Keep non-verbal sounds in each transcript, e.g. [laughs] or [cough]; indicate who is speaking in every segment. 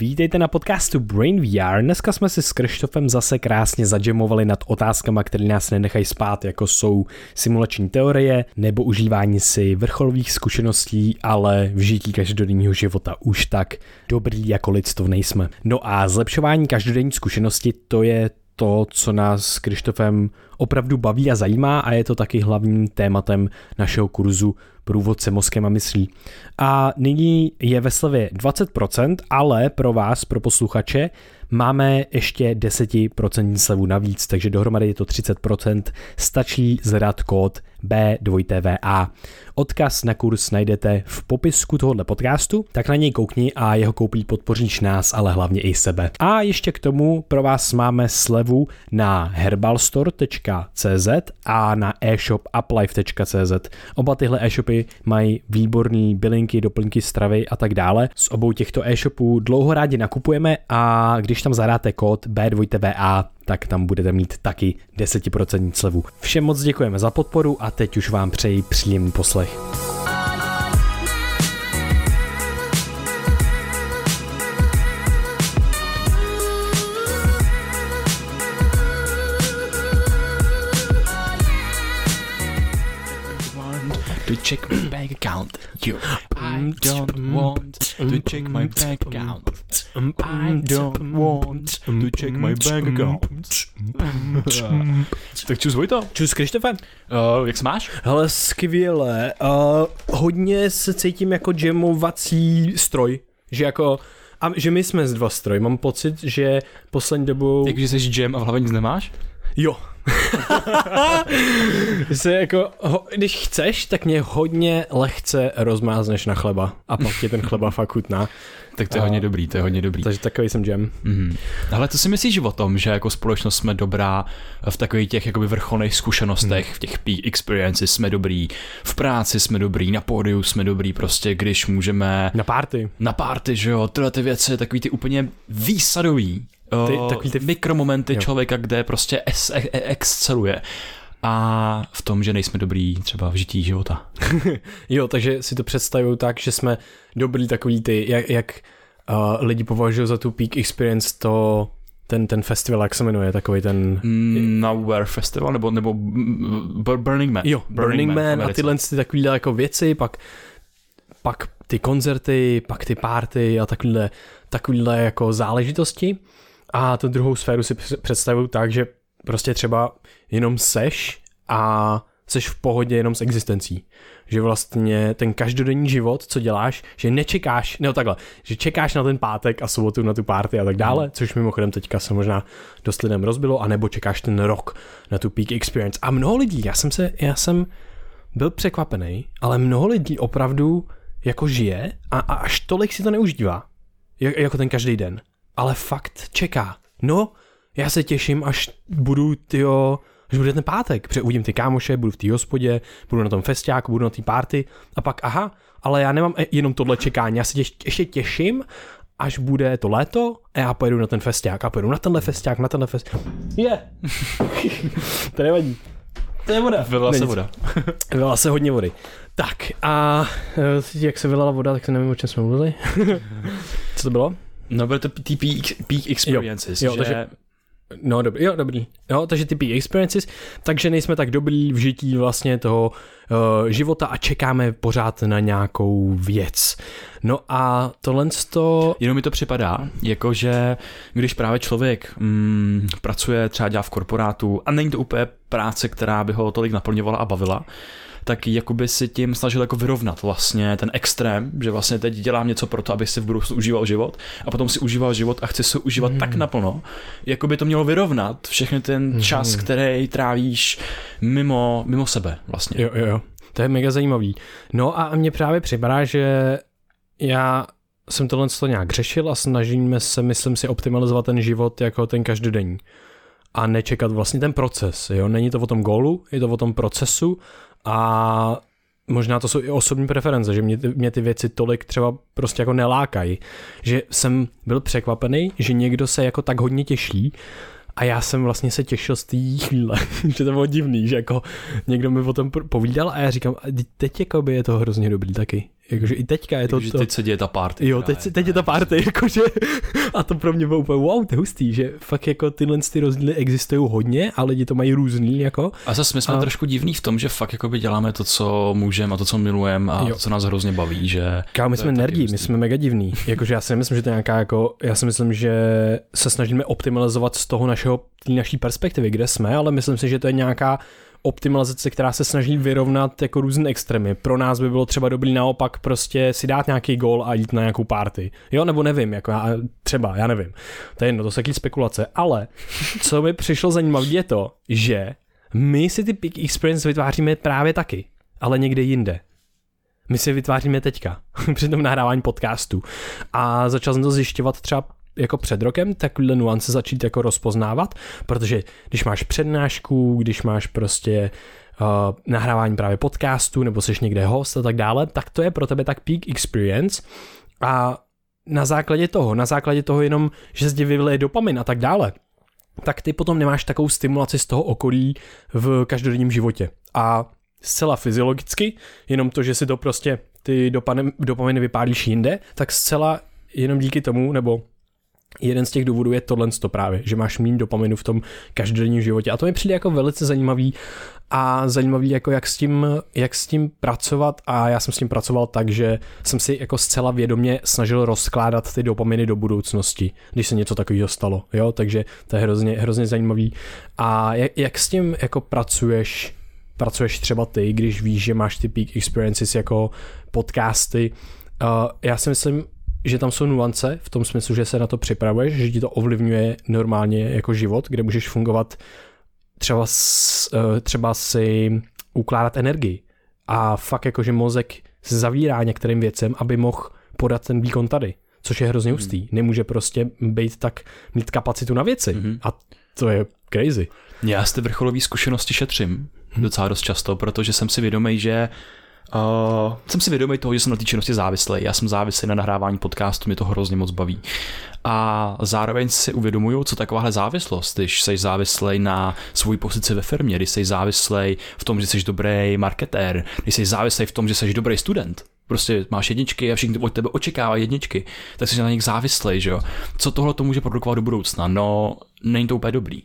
Speaker 1: Vítejte na podcastu Brain VR. Dneska jsme si s Krištofem zase krásně zadžemovali nad otázkama, které nás nenechají spát, jako jsou simulační teorie nebo užívání si vrcholových zkušeností, ale v žití každodenního života už tak dobrý jako lidstvo nejsme. No a zlepšování každodenní zkušenosti to je to, co nás s Krištofem opravdu baví a zajímá a je to taky hlavním tématem našeho kurzu Průvodce mozkem a myslí. A nyní je ve slevě 20%, ale pro vás, pro posluchače, máme ještě 10% slevu navíc, takže dohromady je to 30%, stačí zadat kód B2TVA. Odkaz na kurz najdete v popisku tohohle podcastu, tak na něj koukni a jeho koupí podpoříš nás, ale hlavně i sebe. A ještě k tomu pro vás máme slevu na herbalstore.cz a na e-shop uplife.cz. Oba tyhle e-shopy mají výborné bylinky, doplňky stravy a tak dále. Z obou těchto e-shopů dlouho rádi nakupujeme a když tam zadáte kód B2TVA, tak tam budete mít taky 10% slevu. Všem moc děkujeme za podporu a teď už vám přeji příjemný poslech.
Speaker 2: To check my [clears throat] bank account. You, I don't want to check my bank account. I don't want to check my bank account. tak čus Vojto.
Speaker 1: Čus Krištofe.
Speaker 2: Uh, jak se máš?
Speaker 1: Hele, skvěle. Uh, hodně se cítím jako jamovací stroj. Že jako a že my jsme z dva stroj. Mám pocit, že poslední dobou...
Speaker 2: Jakože jsi jam a v hlavě nic nemáš?
Speaker 1: Jo. [laughs] se jako, ho, když chceš, tak mě hodně lehce rozmázneš na chleba a pak tě ten chleba fakt chutná.
Speaker 2: Tak to je a, hodně dobrý, to je hodně dobrý.
Speaker 1: Takže takový jsem jam.
Speaker 2: Mm-hmm. Ale co si myslíš o tom, že jako společnost jsme dobrá v takových těch jakoby vrcholných zkušenostech, mm. v těch peak experiences jsme dobrý, v práci jsme dobrý, na pódiu jsme dobrý, prostě když můžeme...
Speaker 1: Na party.
Speaker 2: Na party, že jo, tyhle ty věci, takový ty úplně výsadový, ty, takový ty mikromomenty jo. člověka, kde prostě es, e, e, exceluje a v tom, že nejsme dobrý třeba v žití života. [laughs]
Speaker 1: jo, takže si to představuju tak, že jsme dobrý takový ty, jak, jak uh, lidi považují za tu peak experience to ten, ten festival, jak se jmenuje, takový ten...
Speaker 2: Mm, Nowhere Festival, nebo, nebo Burning Man.
Speaker 1: Jo, Burning, Burning Man, Man a tyhle ty takovýhle jako věci, pak, pak ty koncerty, pak ty party a takovýhle, takovýhle jako záležitosti. A tu druhou sféru si představuju tak, že prostě třeba jenom seš a seš v pohodě jenom s existencí. Že vlastně ten každodenní život, co děláš, že nečekáš, ne takhle, že čekáš na ten pátek a sobotu na tu párty a tak dále, hmm. což mimochodem teďka se možná dost lidem rozbilo, anebo čekáš ten rok na tu peak experience. A mnoho lidí, já jsem se, já jsem byl překvapený, ale mnoho lidí opravdu jako žije a, a až tolik si to neužívá, jako ten každý den ale fakt čeká. No, já se těším, až budu, tyjo, až bude ten pátek, protože uvidím ty kámoše, budu v té hospodě, budu na tom festiáku, budu na té party a pak aha, ale já nemám jenom tohle čekání, já se těš, ještě těším, až bude to léto a já pojedu na ten festiák a pojedu na tenhle festiák, na tenhle festiák. Je! Yeah. [laughs] to nevadí. To je voda.
Speaker 2: Vylila se voda. [laughs]
Speaker 1: Vylila se hodně vody. Tak a eh, jak se vylala voda, tak se nevím, o čem jsme mluvili. [laughs] Co to bylo?
Speaker 2: No, bude to ty peak, peak experiences, jo, jo, že... takže,
Speaker 1: No, dobrý, jo, dobrý. Jo, takže ty peak experiences, takže nejsme tak dobrý v žití vlastně toho uh, života a čekáme pořád na nějakou věc. No a tohle to...
Speaker 2: Jenom mi to připadá, jakože když právě člověk mm, pracuje, třeba dělá v korporátu a není to úplně práce, která by ho tolik naplňovala a bavila, tak jakoby si tím snažil jako vyrovnat vlastně ten extrém, že vlastně teď dělám něco pro to, aby si v budoucnu užíval život a potom si užíval život a chci si užívat mm. tak hmm. naplno, jako by to mělo vyrovnat všechny ten mm. čas, který trávíš mimo, mimo sebe vlastně.
Speaker 1: Jo, jo, jo. To je mega zajímavý. No a mně právě připadá, že já jsem tohle nějak řešil a snažíme se, myslím si, optimalizovat ten život jako ten každodenní a nečekat vlastně ten proces. Jo? Není to o tom gólu, je to o tom procesu a možná to jsou i osobní preference, že mě, mě ty věci tolik třeba prostě jako nelákají, že jsem byl překvapený, že někdo se jako tak hodně těší a já jsem vlastně se těšil z té chvíle, [laughs] že to bylo divný, že jako někdo mi o tom povídal a já říkám, teď jako by je to hrozně dobrý taky, Jakože i teďka je to...
Speaker 2: Takže
Speaker 1: to...
Speaker 2: teď se děje ta party.
Speaker 1: Jo, teď, teď je ta party, [laughs] jakože, a to pro mě bylo úplně wow, to je hustý, že fakt jako tyhle ty rozdíly existují hodně a lidi to mají různý, jako.
Speaker 2: A zase my jsme a... trošku divní v tom, že fakt jako by děláme to, co můžeme a to, co milujeme a jo. to, co nás hrozně baví, že...
Speaker 1: Kámo, my jsme nerdí, my jsme mega divní, [laughs] jakože já si nemyslím, že to je nějaká jako, já si myslím, že se snažíme optimalizovat z toho našeho, naší perspektivy, kde jsme, ale myslím si, že to je nějaká optimalizace, která se snaží vyrovnat jako různé extrémy. Pro nás by bylo třeba dobrý naopak prostě si dát nějaký gol a jít na nějakou party. Jo, nebo nevím, jako já, třeba, já nevím. To je jedno, to jsou taky spekulace. Ale co mi přišlo zajímavé je to, že my si ty peak experience vytváříme právě taky, ale někde jinde. My si vytváříme teďka, [laughs] při tom nahrávání podcastu. A začal jsem to zjišťovat třeba jako před rokem takovýhle nuance začít jako rozpoznávat, protože když máš přednášku, když máš prostě uh, nahrávání právě podcastu, nebo jsi někde host a tak dále, tak to je pro tebe tak peak experience a na základě toho, na základě toho jenom, že zde vyvleje dopamin a tak dále, tak ty potom nemáš takovou stimulaci z toho okolí v každodenním životě. A zcela fyziologicky, jenom to, že si to prostě ty dopaminy vypálíš jinde, tak zcela jenom díky tomu, nebo jeden z těch důvodů je tohle to právě, že máš méně dopaminu v tom každodenním životě. A to mi přijde jako velice zajímavý a zajímavý, jako jak s, tím, jak s tím pracovat a já jsem s tím pracoval tak, že jsem si jako zcela vědomě snažil rozkládat ty dopaminy do budoucnosti, když se něco takového stalo, jo, takže to je hrozně, hrozně zajímavý. A jak, jak s tím jako pracuješ, pracuješ třeba ty, když víš, že máš ty peak experiences jako podcasty, uh, já si myslím, že tam jsou nuance v tom smyslu, že se na to připravuješ, že ti to ovlivňuje normálně jako život, kde můžeš fungovat třeba, s, eh, třeba si ukládat energii a fakt jako, že mozek se zavírá některým věcem, aby mohl podat ten výkon tady, což je hrozně hustý. Mm. Nemůže prostě být tak, mít kapacitu na věci mm. a to je crazy.
Speaker 2: Já z té vrcholové zkušenosti šetřím hmm. docela dost často, protože jsem si vědomý, že Uh, jsem si vědomý toho, že jsem na té činnosti závislý. Já jsem závislý na nahrávání podcastu, mě to hrozně moc baví. A zároveň si uvědomuju, co takováhle závislost, když jsi závislý na svůj pozici ve firmě, když jsi závislý v tom, že jsi dobrý marketér, když jsi závislý v tom, že jsi dobrý student, prostě máš jedničky a všichni od tebe očekávají jedničky, tak jsi na nich závislý, že jo. Co tohle to může produkovat do budoucna? No, není to úplně dobrý.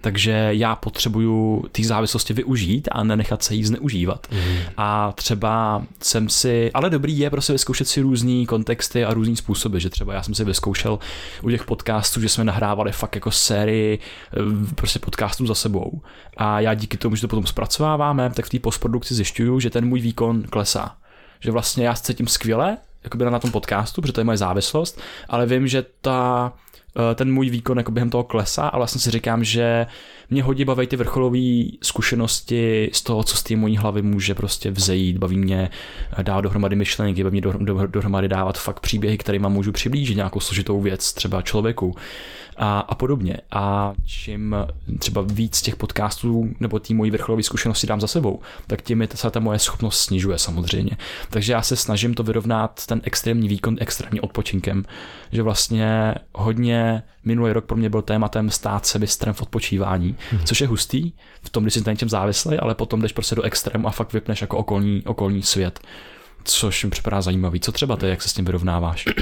Speaker 2: Takže já potřebuju ty závislosti využít a nenechat se jí zneužívat. Mm. A třeba jsem si, ale dobrý je prostě vyzkoušet si různý kontexty a různý způsoby, že třeba já jsem si vyzkoušel u těch podcastů, že jsme nahrávali fakt jako sérii eh, prostě podcastů za sebou. A já díky tomu, že to potom zpracováváme, tak v té postprodukci zjišťuju, že ten můj výkon klesá. Že vlastně já se cítím skvěle, jako na tom podcastu, protože to je moje závislost, ale vím, že ta ten můj výkon jako během toho klesá a vlastně si říkám, že mě hodně baví ty vrcholové zkušenosti z toho, co z té mojí hlavy může prostě vzejít. Baví mě eh, dát dohromady myšlenky, baví mě do, do, dohromady dávat fakt příběhy, kterými můžu přiblížit nějakou složitou věc třeba člověku a, a podobně. A čím třeba víc těch podcastů nebo té mojí vrcholové zkušenosti dám za sebou, tak tím se ta moje schopnost snižuje samozřejmě. Takže já se snažím to vyrovnat ten extrémní výkon extrémní odpočinkem, že vlastně hodně minulý rok pro mě byl tématem stát se mistrem v odpočívání, hmm. což je hustý v tom, když jsi na něčem závislý, ale potom jdeš prostě do extrému a fakt vypneš jako okolní, okolní svět, což mi připadá zajímavý. Co třeba ty, jak se s tím vyrovnáváš? [clears throat]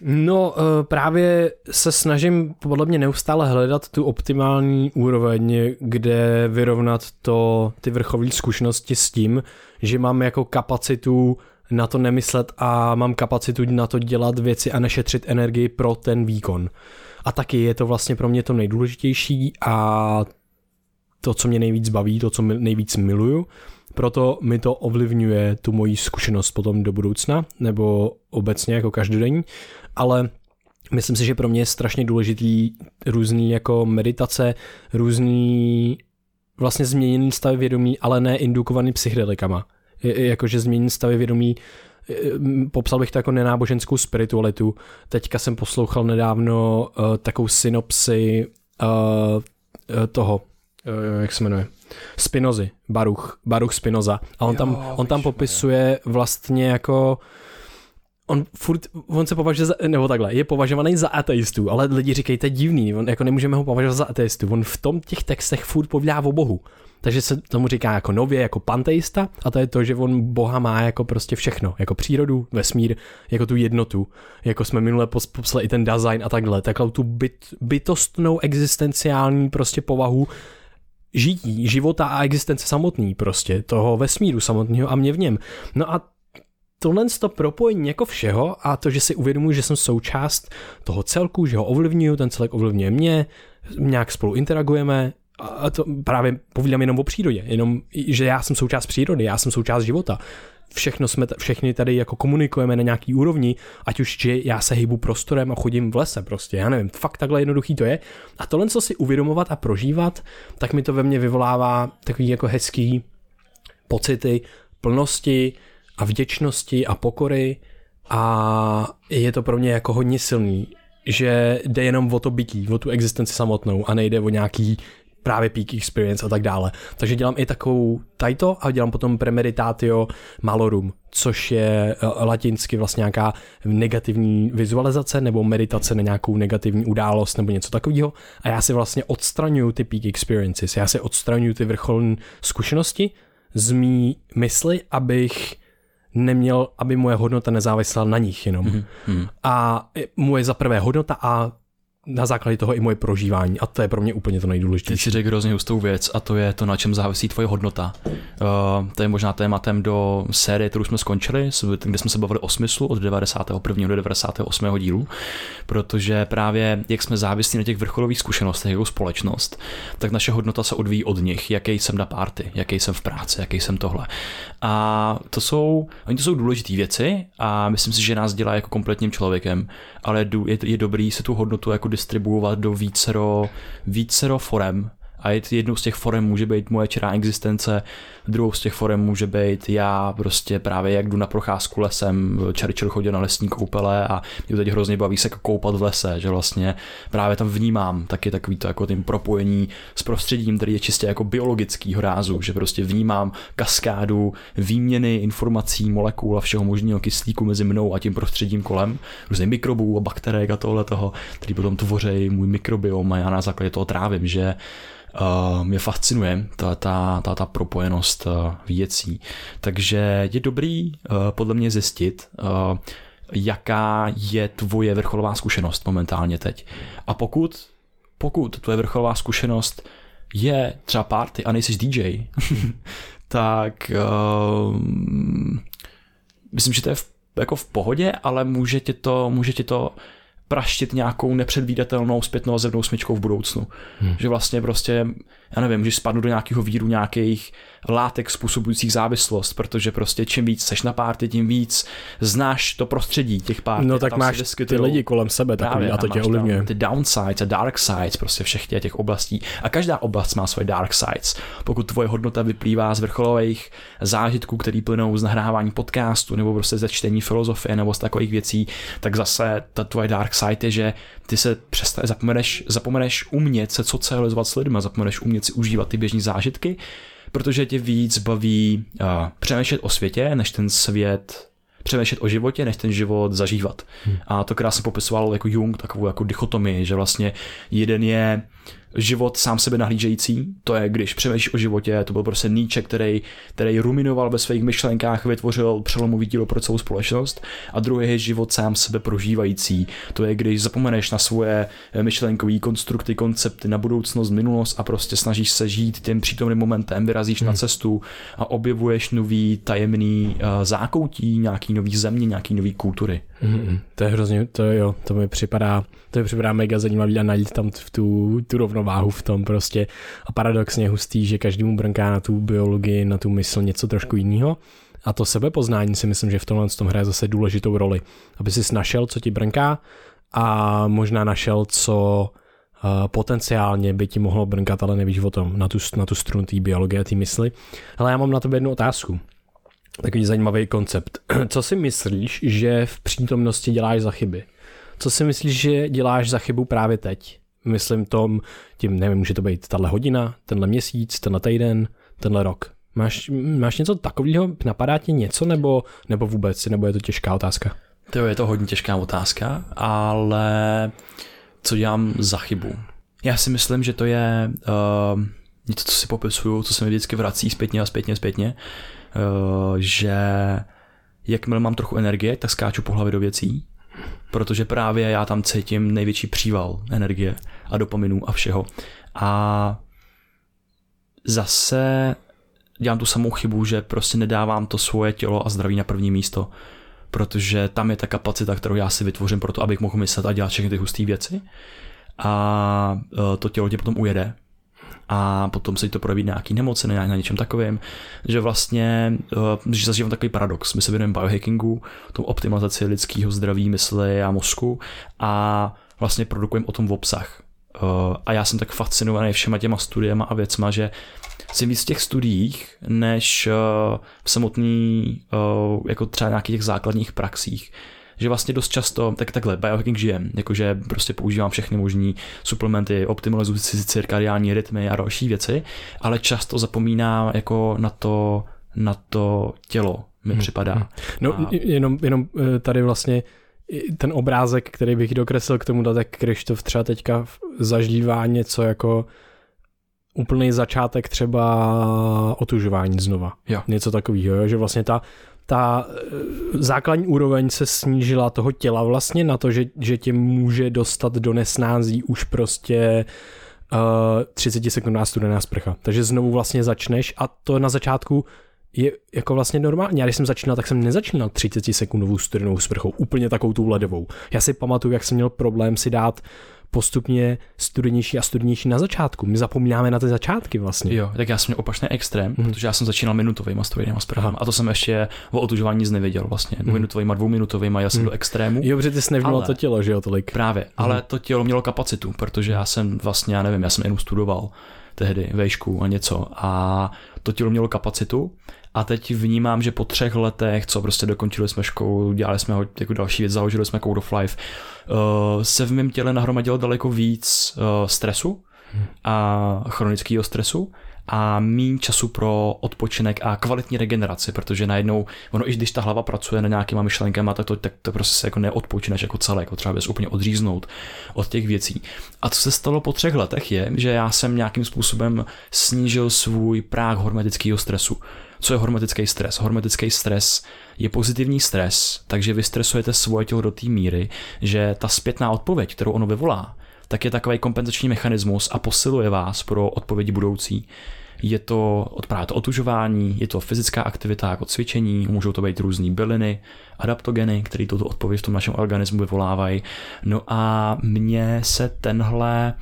Speaker 1: No eh, právě se snažím podle mě neustále hledat tu optimální úroveň, kde vyrovnat to, ty vrcholové zkušenosti s tím, že mám jako kapacitu na to nemyslet a mám kapacitu na to dělat věci a nešetřit energii pro ten výkon. A taky je to vlastně pro mě to nejdůležitější a to, co mě nejvíc baví, to, co nejvíc miluju, proto mi to ovlivňuje tu moji zkušenost potom do budoucna, nebo obecně jako každodenní, ale myslím si, že pro mě je strašně důležitý různý jako meditace, různý vlastně změněný stav vědomí, ale ne indukovaný psychedelikama. Jakože změněný stav vědomí popsal bych to jako nenáboženskou spiritualitu. Teďka jsem poslouchal nedávno uh, takovou synopsi uh, toho, uh, jak se jmenuje, Spinozy, Baruch, Baruch Spinoza. A on, jo, tam, on tam popisuje vlastně jako on furt, on se považuje za, nebo takhle, je považovaný za ateistu, ale lidi říkají, to je divný, on, jako nemůžeme ho považovat za ateistu, on v tom těch textech furt povídá o Bohu. Takže se tomu říká jako nově, jako panteista a to je to, že on Boha má jako prostě všechno, jako přírodu, vesmír, jako tu jednotu, jako jsme minule popsali i ten design a takhle, takhle tu byt, bytostnou existenciální prostě povahu žití, života a existence samotný prostě, toho vesmíru samotného a mě v něm. No a tohle to propojení jako všeho a to, že si uvědomuji, že jsem součást toho celku, že ho ovlivňuju, ten celek ovlivňuje mě, nějak spolu interagujeme, a to právě povídám jenom o přírodě, jenom, že já jsem součást přírody, já jsem součást života. Všechno jsme, všechny tady jako komunikujeme na nějaký úrovni, ať už, že já se hýbu prostorem a chodím v lese prostě, já nevím, fakt takhle jednoduchý to je. A tohle, co si uvědomovat a prožívat, tak mi to ve mně vyvolává takový jako hezký pocity plnosti a vděčnosti a pokory a je to pro mě jako hodně silný, že jde jenom o to bytí, o tu existenci samotnou a nejde o nějaký právě peak experience a tak dále. Takže dělám i takovou tajto a dělám potom premeditatio malorum, což je eh, latinsky vlastně nějaká negativní vizualizace nebo meditace na nějakou negativní událost nebo něco takového. A já si vlastně odstraňuju ty peak experiences, já si odstraňuju ty vrcholné zkušenosti z mý mysli, abych neměl, aby moje hodnota nezávisela na nich jenom. Mm-hmm. A moje za prvé hodnota a na základě toho i moje prožívání a to je pro mě úplně to nejdůležitější.
Speaker 2: Ty si řekl hrozně hustou věc a to je to, na čem závisí tvoje hodnota. Uh, to je možná tématem do série, kterou jsme skončili, kde jsme se bavili o smyslu od 91. do 98. dílu, protože právě jak jsme závislí na těch vrcholových zkušenostech jako společnost, tak naše hodnota se odvíjí od nich, jaký jsem na párty, jaký jsem v práci, jaký jsem tohle. A to jsou, oni to jsou důležité věci a myslím si, že nás dělá jako kompletním člověkem, ale je, je dobrý se tu hodnotu jako distribuovat do vícero, vícero forem. A jednou z těch forem může být moje čirá existence, druhou z těch forem může být já prostě právě jak jdu na procházku lesem, Churchill chodil na lesní koupele a mě teď hrozně baví se koupat v lese, že vlastně právě tam vnímám taky takový to jako tím propojení s prostředím, který je čistě jako biologický rázu, že prostě vnímám kaskádu výměny informací, molekul a všeho možného kyslíku mezi mnou a tím prostředím kolem, různých mikrobů a bakterek a tohle toho, který potom tvoří můj mikrobiom a já na základě toho trávím, že uh, mě fascinuje ta, ta, ta, ta propojenost uh, věcí. Takže je dobrý uh, podle mě zjistit, uh, jaká je tvoje vrcholová zkušenost momentálně teď. A pokud, pokud tvoje vrcholová zkušenost je třeba party a nejsi DJ, [laughs] tak uh, myslím, že to je v, jako v pohodě, ale může ti to, může ti to praštit nějakou nepředvídatelnou zpětnou zemnou smyčkou v budoucnu. Hmm. Že vlastně prostě, já nevím, že spadnu do nějakého víru nějakých látek způsobujících závislost, protože prostě čím víc seš na párty, tím víc znáš to prostředí těch párty.
Speaker 1: No tak máš ty lidi kolem sebe takový Právě, a to tě ovlivňuje.
Speaker 2: Ty downsides a dark sides, prostě všech těch, těch oblastí. A každá oblast má svoje dark sides. Pokud tvoje hodnota vyplývá z vrcholových zážitků, který plynou z nahrávání podcastu nebo prostě ze čtení filozofie nebo z takových věcí, tak zase ta tvoje dark side je, že ty se přestane, zapomeneš, zapomeneš umět se socializovat s lidmi, zapomeneš umět si užívat ty běžné zážitky protože tě víc baví uh, přemýšlet o světě, než ten svět přemýšlet o životě, než ten život zažívat. Hmm. A to krásně popisoval jako Jung takovou jako dichotomii, že vlastně jeden je život sám sebe nahlížející, to je, když přemýšlíš o životě, to byl prostě Nietzsche, který, který ruminoval ve svých myšlenkách, vytvořil přelomový dílo pro celou společnost a druhý je život sám sebe prožívající, to je, když zapomeneš na svoje myšlenkové konstrukty, koncepty, na budoucnost, minulost a prostě snažíš se žít tím přítomným momentem, vyrazíš hmm. na cestu a objevuješ nový tajemný uh, zákoutí, nějaký nový země, nějaký nový kultury.
Speaker 1: Mm, to je hrozně, to jo, to mi připadá, to mi připadá mega zajímavý a najít tam v tu, tu rovnováhu v tom prostě a paradoxně hustý, že každému brnká na tu biologii, na tu mysl něco trošku jiného. A to sebepoznání si myslím, že v tomhle tom hraje zase důležitou roli. Aby si našel, co ti brnká a možná našel, co uh, potenciálně by ti mohlo brnkat, ale nevíš o tom, na tu, na tu strunu té biologie a té mysli. Ale já mám na tebe jednu otázku. Takový zajímavý koncept. [clears throat] Co si myslíš, že v přítomnosti děláš za chyby? Co si myslíš, že děláš za chybu právě teď? Myslím tom, tím nevím, může to být tahle hodina, tenhle měsíc, tenhle týden, tenhle rok. Máš, máš něco takového? Napadá ti něco nebo, nebo vůbec? Nebo je to těžká otázka?
Speaker 2: To je to hodně těžká otázka, ale co dělám za chybu? Já si myslím, že to je uh, něco, co si popisuju, co se mi vždycky vrací zpětně a zpětně, zpětně, uh, že jakmile mám trochu energie, tak skáču po hlavě do věcí, protože právě já tam cítím největší příval energie a dopaminu a všeho. A zase dělám tu samou chybu, že prostě nedávám to svoje tělo a zdraví na první místo, protože tam je ta kapacita, kterou já si vytvořím pro to, abych mohl myslet a dělat všechny ty husté věci. A e, to tělo tě potom ujede a potom se to projeví nějaký nemoci, na, na něčem takovém, že vlastně, uh, že zažívám takový paradox. My se věnujeme biohackingu, tomu optimalizaci lidského zdraví, mysli a mozku a vlastně produkujeme o tom v obsah. Uh, a já jsem tak fascinovaný všema těma studiema a věcma, že jsem víc v těch studiích, než uh, v samotný, jako třeba nějakých těch základních praxích že vlastně dost často, tak takhle, biohacking žijem, jakože prostě používám všechny možné suplementy, optimalizuji si cirkadiální rytmy a další věci, ale často zapomínám jako na to, na to tělo mi hmm. připadá. Hmm.
Speaker 1: No a... jenom, jenom eh, tady vlastně ten obrázek, který bych dokreslil k tomu, tak Krištof třeba teďka zažívá něco jako úplný začátek třeba otužování znova.
Speaker 2: Jo.
Speaker 1: Něco takového, že vlastně ta ta eh, základní úroveň se snížila toho těla vlastně na to, že, že tě může dostat do nesnází už prostě uh, 30 sekundná studená sprcha. Takže znovu vlastně začneš a to na začátku je jako vlastně normální. Já když jsem začínal, tak jsem nezačínal 30 sekundovou studenou sprchou, úplně takovou tu ledovou. Já si pamatuju, jak jsem měl problém si dát postupně studenější a studenější na začátku. My zapomínáme na ty začátky vlastně.
Speaker 2: Jo, tak já jsem měl opačný extrém, mm. protože já jsem začínal minutovými studenými sprchami a to jsem ještě o otužování nic nevěděl vlastně. Mm. Minutovými, dvouminutovými, já jsem mm. do extrému.
Speaker 1: Jo, protože ty jsi nevnímal to tělo, že jo, tolik.
Speaker 2: Právě, mm. ale to tělo mělo kapacitu, protože já jsem vlastně, já nevím, já jsem jenom studoval tehdy vejšku a něco a to tělo mělo kapacitu a teď vnímám, že po třech letech, co prostě dokončili jsme školu, dělali jsme jako další věc, založili jsme Code of Life, uh, se v mém těle nahromadilo daleko víc uh, stresu a chronického stresu a méně času pro odpočinek a kvalitní regeneraci, protože najednou, ono i když ta hlava pracuje na nějakýma myšlenkama, tak to, tak to prostě se jako neodpočineš jako celé, jako třeba bys úplně odříznout od těch věcí. A co se stalo po třech letech je, že já jsem nějakým způsobem snížil svůj práh hormetického stresu. Co je hormetický stres? Hormetický stres je pozitivní stres, takže vy stresujete svoje tělo do té míry, že ta zpětná odpověď, kterou ono vyvolá, tak je takový kompenzační mechanismus a posiluje vás pro odpovědi budoucí. Je to právě to otužování, je to fyzická aktivita jako cvičení, můžou to být různé byliny, adaptogeny, které tuto odpověď v tom našem organismu vyvolávají. No a mně se tenhle,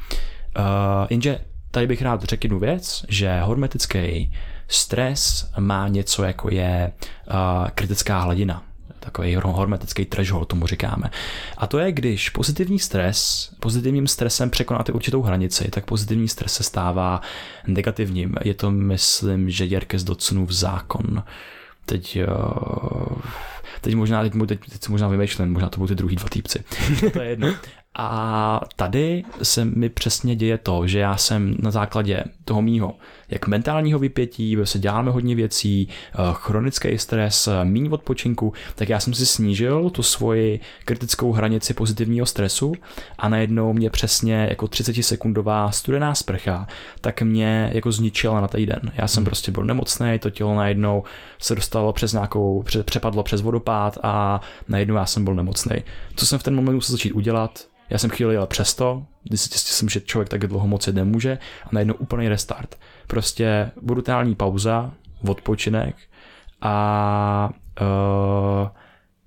Speaker 2: uh, jenže tady bych rád řekl jednu věc, že hormetický Stres má něco jako je uh, kritická hladina takový hormetický threshold, tomu říkáme. A to je, když pozitivní stres, pozitivním stresem překonáte určitou hranici, tak pozitivní stres se stává negativním. Je to, myslím, že Jerkes v zákon. Teď, uh, teď možná, teď, teď, teď možná vymýšlím, možná to budou ty druhý dva týpci. [laughs] to je jedno. A tady se mi přesně děje to, že já jsem na základě toho mýho, jak mentálního vypětí, se děláme hodně věcí, eh, chronický stres, méně odpočinku, tak já jsem si snížil tu svoji kritickou hranici pozitivního stresu a najednou mě přesně jako 30 sekundová studená sprcha, tak mě jako zničila na týden. Já jsem hmm. prostě byl nemocný, to tělo najednou se dostalo přes nějakou, přepadlo přes vodopád a najednou já jsem byl nemocný. Co jsem v ten moment musel začít udělat? Já jsem chvíli jel přesto, zjistil jsem, že člověk tak dlouho moc jet nemůže a najednou úplný restart. Prostě brutální pauza, odpočinek a uh,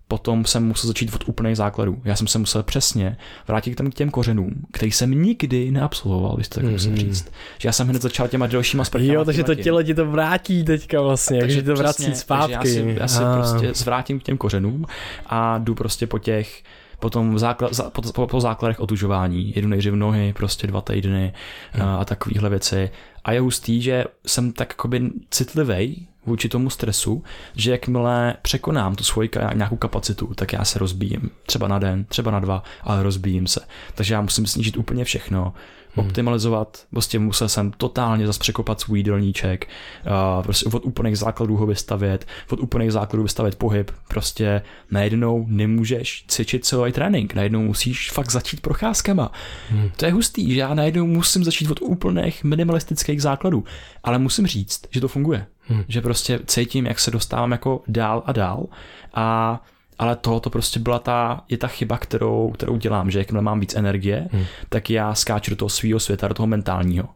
Speaker 2: potom jsem musel začít od úplných základů. Já jsem se musel přesně vrátit k těm kořenům, který jsem nikdy neabsolvoval, to tak musím říct. Že já jsem hned začal těma dalšíma
Speaker 1: sprchama. Jo, takže to tělo ti to vrátí teďka vlastně, takže to vrací zpátky.
Speaker 2: Já si, já si prostě zvrátím k těm kořenům a jdu prostě po těch potom základ, za, po, po, po základech otužování, jedu nejdřív nohy, prostě dva týdny hmm. a, a takovéhle věci. A je hustý, že jsem tak jakoby citlivý vůči tomu stresu, že jakmile překonám tu svoji nějakou kapacitu, tak já se rozbíjím. Třeba na den, třeba na dva, ale rozbíjím se. Takže já musím snížit úplně všechno, hmm. optimalizovat, prostě musel jsem totálně zase překopat svůj jídelníček, uh, prostě od úplných základů ho vystavět, od úplných základů vystavět pohyb, prostě najednou nemůžeš cvičit celý trénink, najednou musíš fakt začít procházkama. Hmm. To je hustý, že já najednou musím začít od úplných minimalistických základů, ale musím říct, že to funguje. Hmm. Že prostě cítím, jak se dostávám jako dál a dál a ale tohle to prostě byla ta, je ta chyba, kterou, kterou dělám, že jakmile mám víc energie, hmm. tak já skáču do toho svého světa, do toho mentálního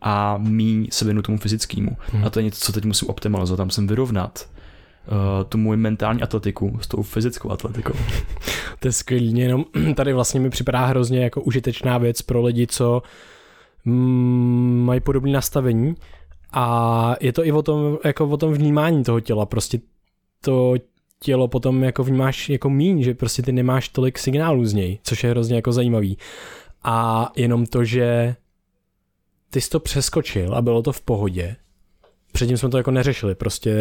Speaker 2: a míň se věnu tomu fyzickému. Hmm. A to je něco, co teď musím optimalizovat, tam musím vyrovnat uh, tu můj mentální atletiku s tou fyzickou atletikou. [laughs]
Speaker 1: to je skvělý, jenom [clears throat] tady vlastně mi připadá hrozně jako užitečná věc pro lidi, co mm, mají podobné nastavení a je to i o tom, jako o tom vnímání toho těla, prostě to tělo potom jako vnímáš jako míň, že prostě ty nemáš tolik signálů z něj, což je hrozně jako zajímavý. A jenom to, že ty jsi to přeskočil a bylo to v pohodě. Předtím jsme to jako neřešili, prostě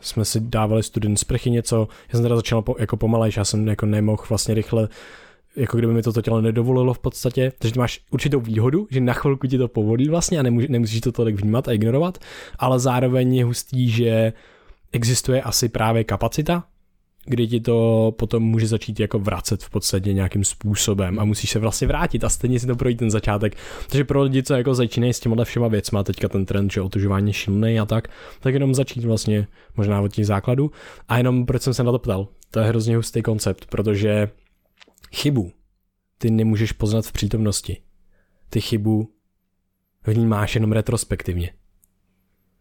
Speaker 1: jsme si dávali student sprchy něco, já jsem teda začal po, jako pomalejš, já jsem jako nemohl vlastně rychle jako kdyby mi to tělo nedovolilo v podstatě, takže máš určitou výhodu, že na chvilku ti to povolí vlastně a nemůže, nemusíš to tolik vnímat a ignorovat, ale zároveň je hustý, že existuje asi právě kapacita, kdy ti to potom může začít jako vracet v podstatě nějakým způsobem a musíš se vlastně vrátit a stejně si to projít ten začátek. Takže pro lidi, co jako začínají s těma všema věcma, teďka ten trend, že otužování šilný a tak, tak jenom začít vlastně možná od těch základů. A jenom proč jsem se na to ptal, to je hrozně hustý koncept, protože chybu ty nemůžeš poznat v přítomnosti. Ty chybu vnímáš jenom retrospektivně.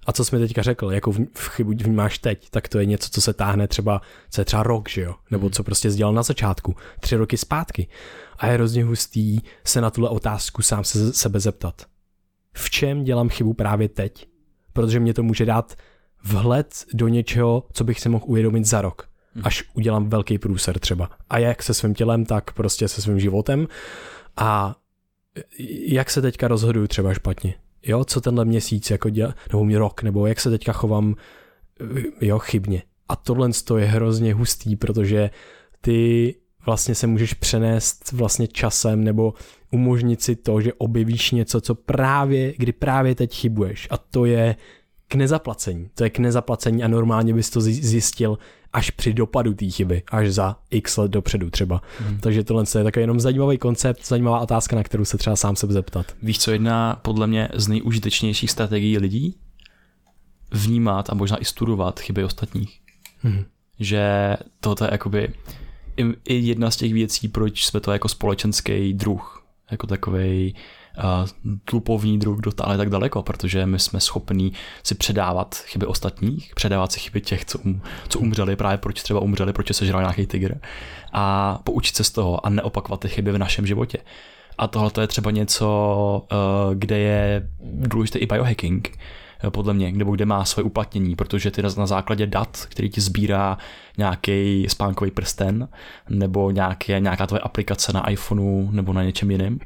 Speaker 1: A co jsi mi teďka řekl, jako v, v chybu vnímáš teď, tak to je něco, co se táhne třeba, co je třeba rok, že jo? Nebo hmm. co prostě sdělal na začátku, tři roky zpátky. A je hrozně hustý se na tuhle otázku sám se sebe zeptat. V čem dělám chybu právě teď? Protože mě to může dát vhled do něčeho, co bych si mohl uvědomit za rok, hmm. až udělám velký průser třeba. A jak se svým tělem, tak prostě se svým životem. A jak se teďka rozhoduju třeba špatně jo, co tenhle měsíc jako dělá, nebo mě rok, nebo jak se teďka chovám, jo, chybně. A tohle je hrozně hustý, protože ty vlastně se můžeš přenést vlastně časem nebo umožnit si to, že objevíš něco, co právě, kdy právě teď chybuješ. A to je k nezaplacení. To je k nezaplacení a normálně bys to zjistil až při dopadu té chyby, až za x let dopředu třeba. Hmm. Takže tohle je takový jenom zajímavý koncept, zajímavá otázka, na kterou se třeba sám se zeptat.
Speaker 2: Víš, co jedna podle mě z nejužitečnějších strategií lidí? Vnímat a možná i studovat chyby ostatních. Hmm. Že toto je jakoby i, i jedna z těch věcí, proč jsme to jako společenský druh, jako takovej tlupovní druh dotáhli tak daleko, protože my jsme schopní si předávat chyby ostatních, předávat si chyby těch, co, um, co umřeli, právě proč třeba umřeli, proč se žral nějaký tygr a poučit se z toho a neopakovat ty chyby v našem životě. A tohle je třeba něco, kde je důležité i biohacking, podle mě, nebo kde má svoje uplatnění, protože ty na základě dat, který ti sbírá nějaký spánkový prsten nebo nějaké, nějaká tvoje aplikace na iPhoneu nebo na něčem jiném,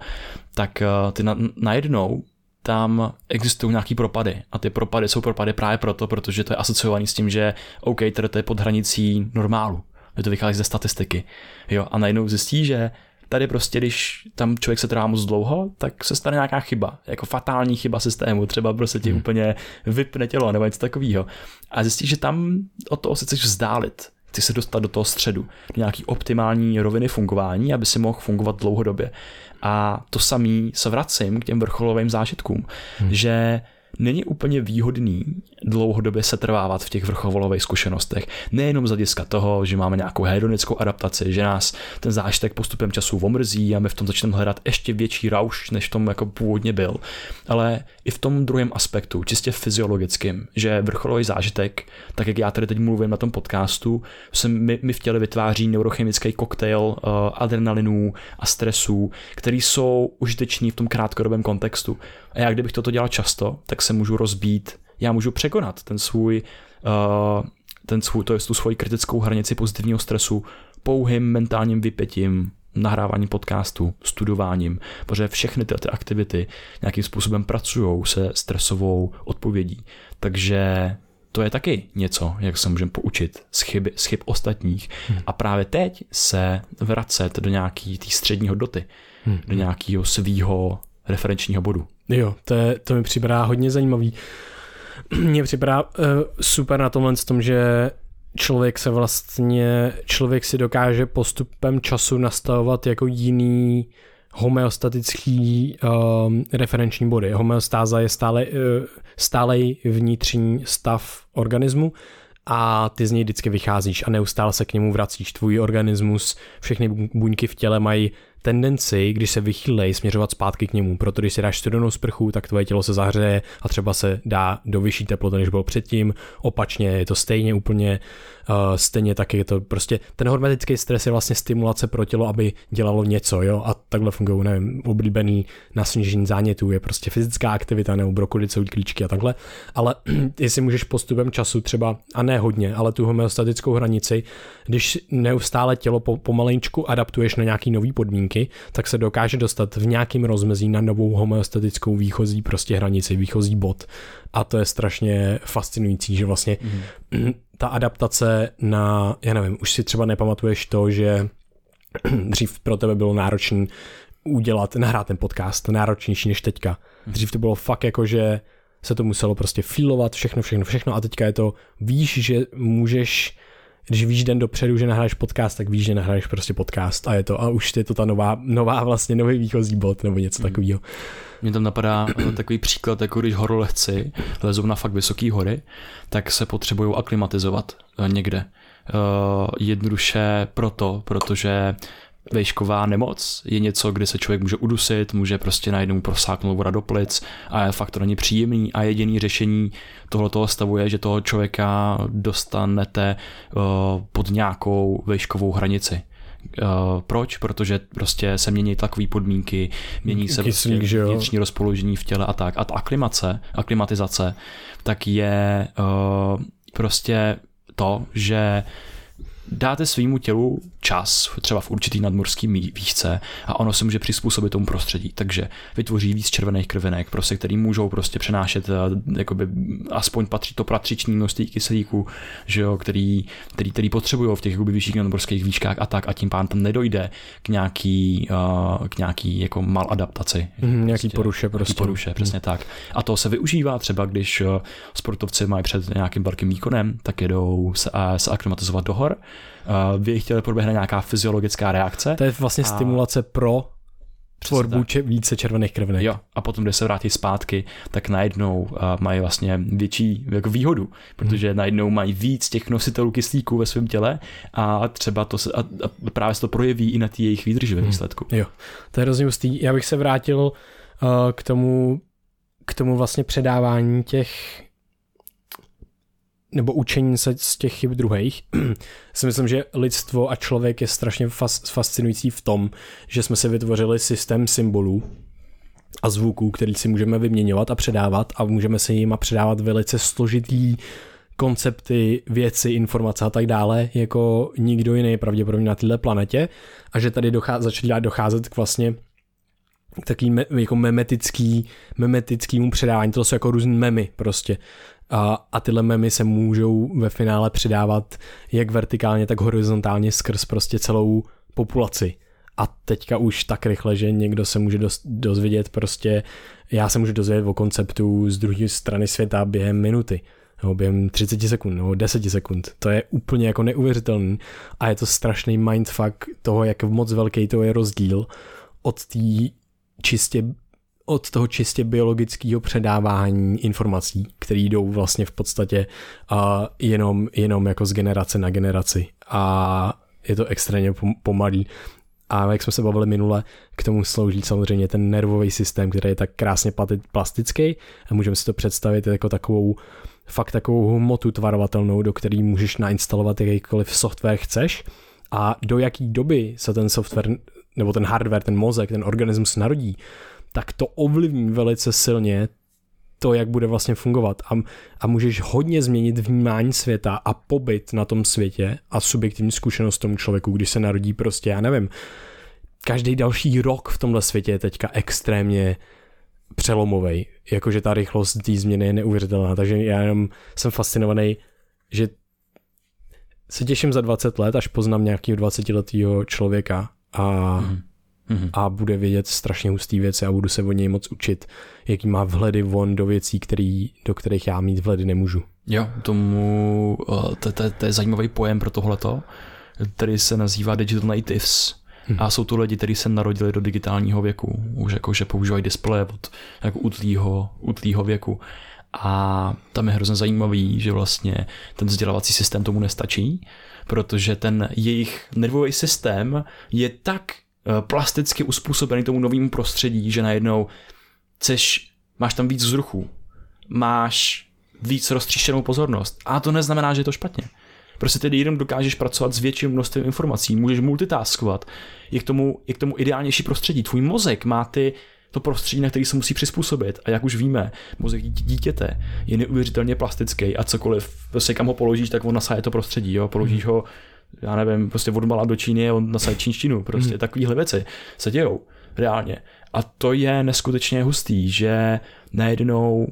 Speaker 2: tak eh, ty na, najednou tam existují nějaký propady a ty propady jsou propady právě proto, protože to je asociovaný s tím, že OK, to je pod hranicí normálu, že to vychází ze statistiky. Jo, a najednou zjistí, že Tady prostě, když tam člověk se trvá moc dlouho, tak se stane nějaká chyba, jako fatální chyba systému, třeba prostě ti hmm. úplně vypne tělo nebo něco takového. A zjistíš, že tam od toho se chceš vzdálit, chci se dostat do toho středu, do nějaký optimální roviny fungování, aby si mohl fungovat dlouhodobě. A to samý se vracím k těm vrcholovým zážitkům, hmm. že není úplně výhodný dlouhodobě se trvávat v těch vrcholových zkušenostech. Nejenom z hlediska toho, že máme nějakou hedonickou adaptaci, že nás ten zážitek postupem času omrzí a my v tom začneme hledat ještě větší rauš, než v tom jako původně byl, ale i v tom druhém aspektu, čistě fyziologickým, že vrcholový zážitek, tak jak já tady teď mluvím na tom podcastu, se mi, mi v těle vytváří neurochemický koktejl uh, adrenalinů a stresů, který jsou užiteční v tom krátkodobém kontextu. A já kdybych toto dělal často, tak se můžu rozbít, já můžu překonat ten svůj, uh, ten svůj, to je tu svoji kritickou hranici pozitivního stresu pouhým mentálním vypětím, nahrávání podcastu, studováním, protože všechny ty, ty aktivity nějakým způsobem pracují se stresovou odpovědí. Takže to je taky něco, jak se můžeme poučit z, chyby, z chyb ostatních hmm. a právě teď se vracet do nějaký té střední hodnoty, hmm. do nějakého svýho referenčního bodu.
Speaker 1: Jo, to, je, to mi připadá hodně zajímavý. [clears throat] Mně připadá uh, super na tomhle tom, že člověk se vlastně, člověk si dokáže postupem času nastavovat jako jiný homeostatický um, referenční body. Homeostáza je stále, uh, stálej vnitřní stav organismu a ty z něj vždycky vycházíš a neustále se k němu vracíš. Tvůj organismus, všechny buňky v těle mají tendenci, když se vychýlej, směřovat zpátky k němu. Proto když si dáš studenou sprchu, tak tvoje tělo se zahřeje a třeba se dá do vyšší teploty, než bylo předtím. Opačně je to stejně úplně Uh, stejně taky je to prostě, ten hormetický stres je vlastně stimulace pro tělo, aby dělalo něco, jo, a takhle fungují, nevím, oblíbený na snížení zánětů je prostě fyzická aktivita nebo brokolicové klíčky a takhle, ale [clears throat] jestli můžeš postupem času třeba, a ne hodně, ale tu homeostatickou hranici, když neustále tělo po, pomalejčku adaptuješ na nějaký nový podmínky, tak se dokáže dostat v nějakým rozmezí na novou homeostatickou výchozí prostě hranici, výchozí bod. A to je strašně fascinující, že vlastně mm [clears throat] ta adaptace na, já nevím, už si třeba nepamatuješ to, že [clears throat] dřív pro tebe bylo náročné udělat, nahrát ten podcast, náročnější než teďka. Mhm. Dřív to bylo fakt jako, že se to muselo prostě filovat, všechno, všechno, všechno a teďka je to, víš, že můžeš když víš den dopředu, že nahráš podcast, tak víš, že nahráš prostě podcast a je to, a už je to ta nová, nová vlastně nový výchozí bod nebo něco mm. takového.
Speaker 2: Mně tam napadá [clears throat] takový příklad, jako když horolehci lezou na fakt vysoké hory, tak se potřebují aklimatizovat eh, někde. Uh, jednoduše proto, protože vejšková nemoc je něco, kdy se člověk může udusit, může prostě najednou prosáknout voda do plic a je fakt to není příjemný a jediný řešení tohoto stavu je, že toho člověka dostanete uh, pod nějakou vejškovou hranici. Uh, proč? Protože prostě se mění takové podmínky, mění se Kyslík, prostě vnitřní rozpoložení v těle a tak. A ta aklimace, aklimatizace, tak je uh, prostě to, že dáte svýmu tělu čas, třeba v určitý nadmorský výšce a ono se může přizpůsobit tomu prostředí. Takže vytvoří víc červených krvinek, prostě, který můžou prostě přenášet eh, jakoby, aspoň patří to patřičný množství kyslíku, že jo, který, který, který potřebují v těch jakoby, vyšších nadmorských výškách a tak a tím pádem tam nedojde k nějaký, uh, k nějaký jako maladaptaci.
Speaker 1: Mm, nějaký prostě, poruše prostě.
Speaker 2: Nějaký poruše, přesně mm. tak. A to se využívá třeba, když eh, sportovci mají před nějakým velkým výkonem, tak jedou se, se aklimatizovat do hor uh, by chtěli proběhne nějaká fyziologická reakce.
Speaker 1: To je vlastně a... stimulace pro tvorbu če- více červených krvinek.
Speaker 2: Jo, a potom, když se vrátí zpátky, tak najednou uh, mají vlastně větší jako výhodu, protože hmm. najednou mají víc těch nositelů kyslíku ve svém těle a třeba to se, a, a právě se to projeví i na té jejich výdrži ve hmm. výsledku.
Speaker 1: Jo, to je hrozně Já bych se vrátil uh, k tomu k tomu vlastně předávání těch nebo učení se z těch chyb druhých. [clears throat] si myslím, že lidstvo a člověk je strašně fas, fascinující v tom, že jsme si vytvořili systém symbolů a zvuků, který si můžeme vyměňovat a předávat a můžeme se jim předávat velice složitý koncepty, věci, informace a tak dále, jako nikdo jiný pravděpodobně na této planetě a že tady dochá, začíná docházet k vlastně taký me, jako memetický, memetickýmu předávání, to jsou jako různé memy prostě. A, a tyhle memy se můžou ve finále předávat jak vertikálně, tak horizontálně skrz prostě celou populaci. A teďka už tak rychle, že někdo se může dozvědět prostě, já se můžu dozvědět o konceptu z druhé strany světa během minuty nebo během 30 sekund nebo 10 sekund. To je úplně jako neuvěřitelný a je to strašný mindfuck toho, jak moc velký to je rozdíl od té čistě od toho čistě biologického předávání informací, které jdou vlastně v podstatě uh, jenom, jenom jako z generace na generaci. A je to extrémně pomalý. A jak jsme se bavili minule, k tomu slouží samozřejmě ten nervový systém, který je tak krásně plastický. A můžeme si to představit jako takovou fakt takovou hmotu tvarovatelnou, do které můžeš nainstalovat jakýkoliv software chceš. A do jaký doby se ten software nebo ten hardware, ten mozek, ten organismus narodí, tak to ovlivní velice silně to, jak bude vlastně fungovat. A, a můžeš hodně změnit vnímání světa a pobyt na tom světě a subjektivní zkušenost tomu člověku, když se narodí prostě, já nevím, každý další rok v tomhle světě je teďka extrémně přelomový. Jakože ta rychlost té změny je neuvěřitelná, takže já jenom jsem fascinovaný, že se těším za 20 let, až poznám nějakého 20-letého člověka a, mm-hmm. a bude vědět strašně hustý věci a budu se od něj moc učit, jaký má vhledy von do věcí, který, do kterých já mít vhledy nemůžu.
Speaker 2: Jo, tomu, eh, to, to, to je zajímavý pojem pro tohleto, který se nazývá Digital Natives. Hmm. A jsou to lidi, kteří se narodili do digitálního věku, už jako, že používají displeje od jako utlýho, utlýho věku. A tam je hrozně zajímavý, že vlastně ten vzdělávací systém tomu nestačí, protože ten jejich nervový systém je tak plasticky uspůsobený tomu novému prostředí, že najednou chceš, máš tam víc vzruchů, máš víc roztříštěnou pozornost. A to neznamená, že je to špatně. Prostě tedy jenom dokážeš pracovat s větším množstvím informací, můžeš multitaskovat, je k tomu, je k tomu ideálnější prostředí. Tvůj mozek má ty to prostředí, na který se musí přizpůsobit. A jak už víme, mozek dítěte je neuvěřitelně plastický a cokoliv, prostě kam ho položíš, tak on nasaje to prostředí, jo? položíš hmm. ho, já nevím, prostě od Mala do Číny on nasaje čínštinu, prostě hmm. takovéhle věci se dějou reálně. A to je neskutečně hustý, že najednou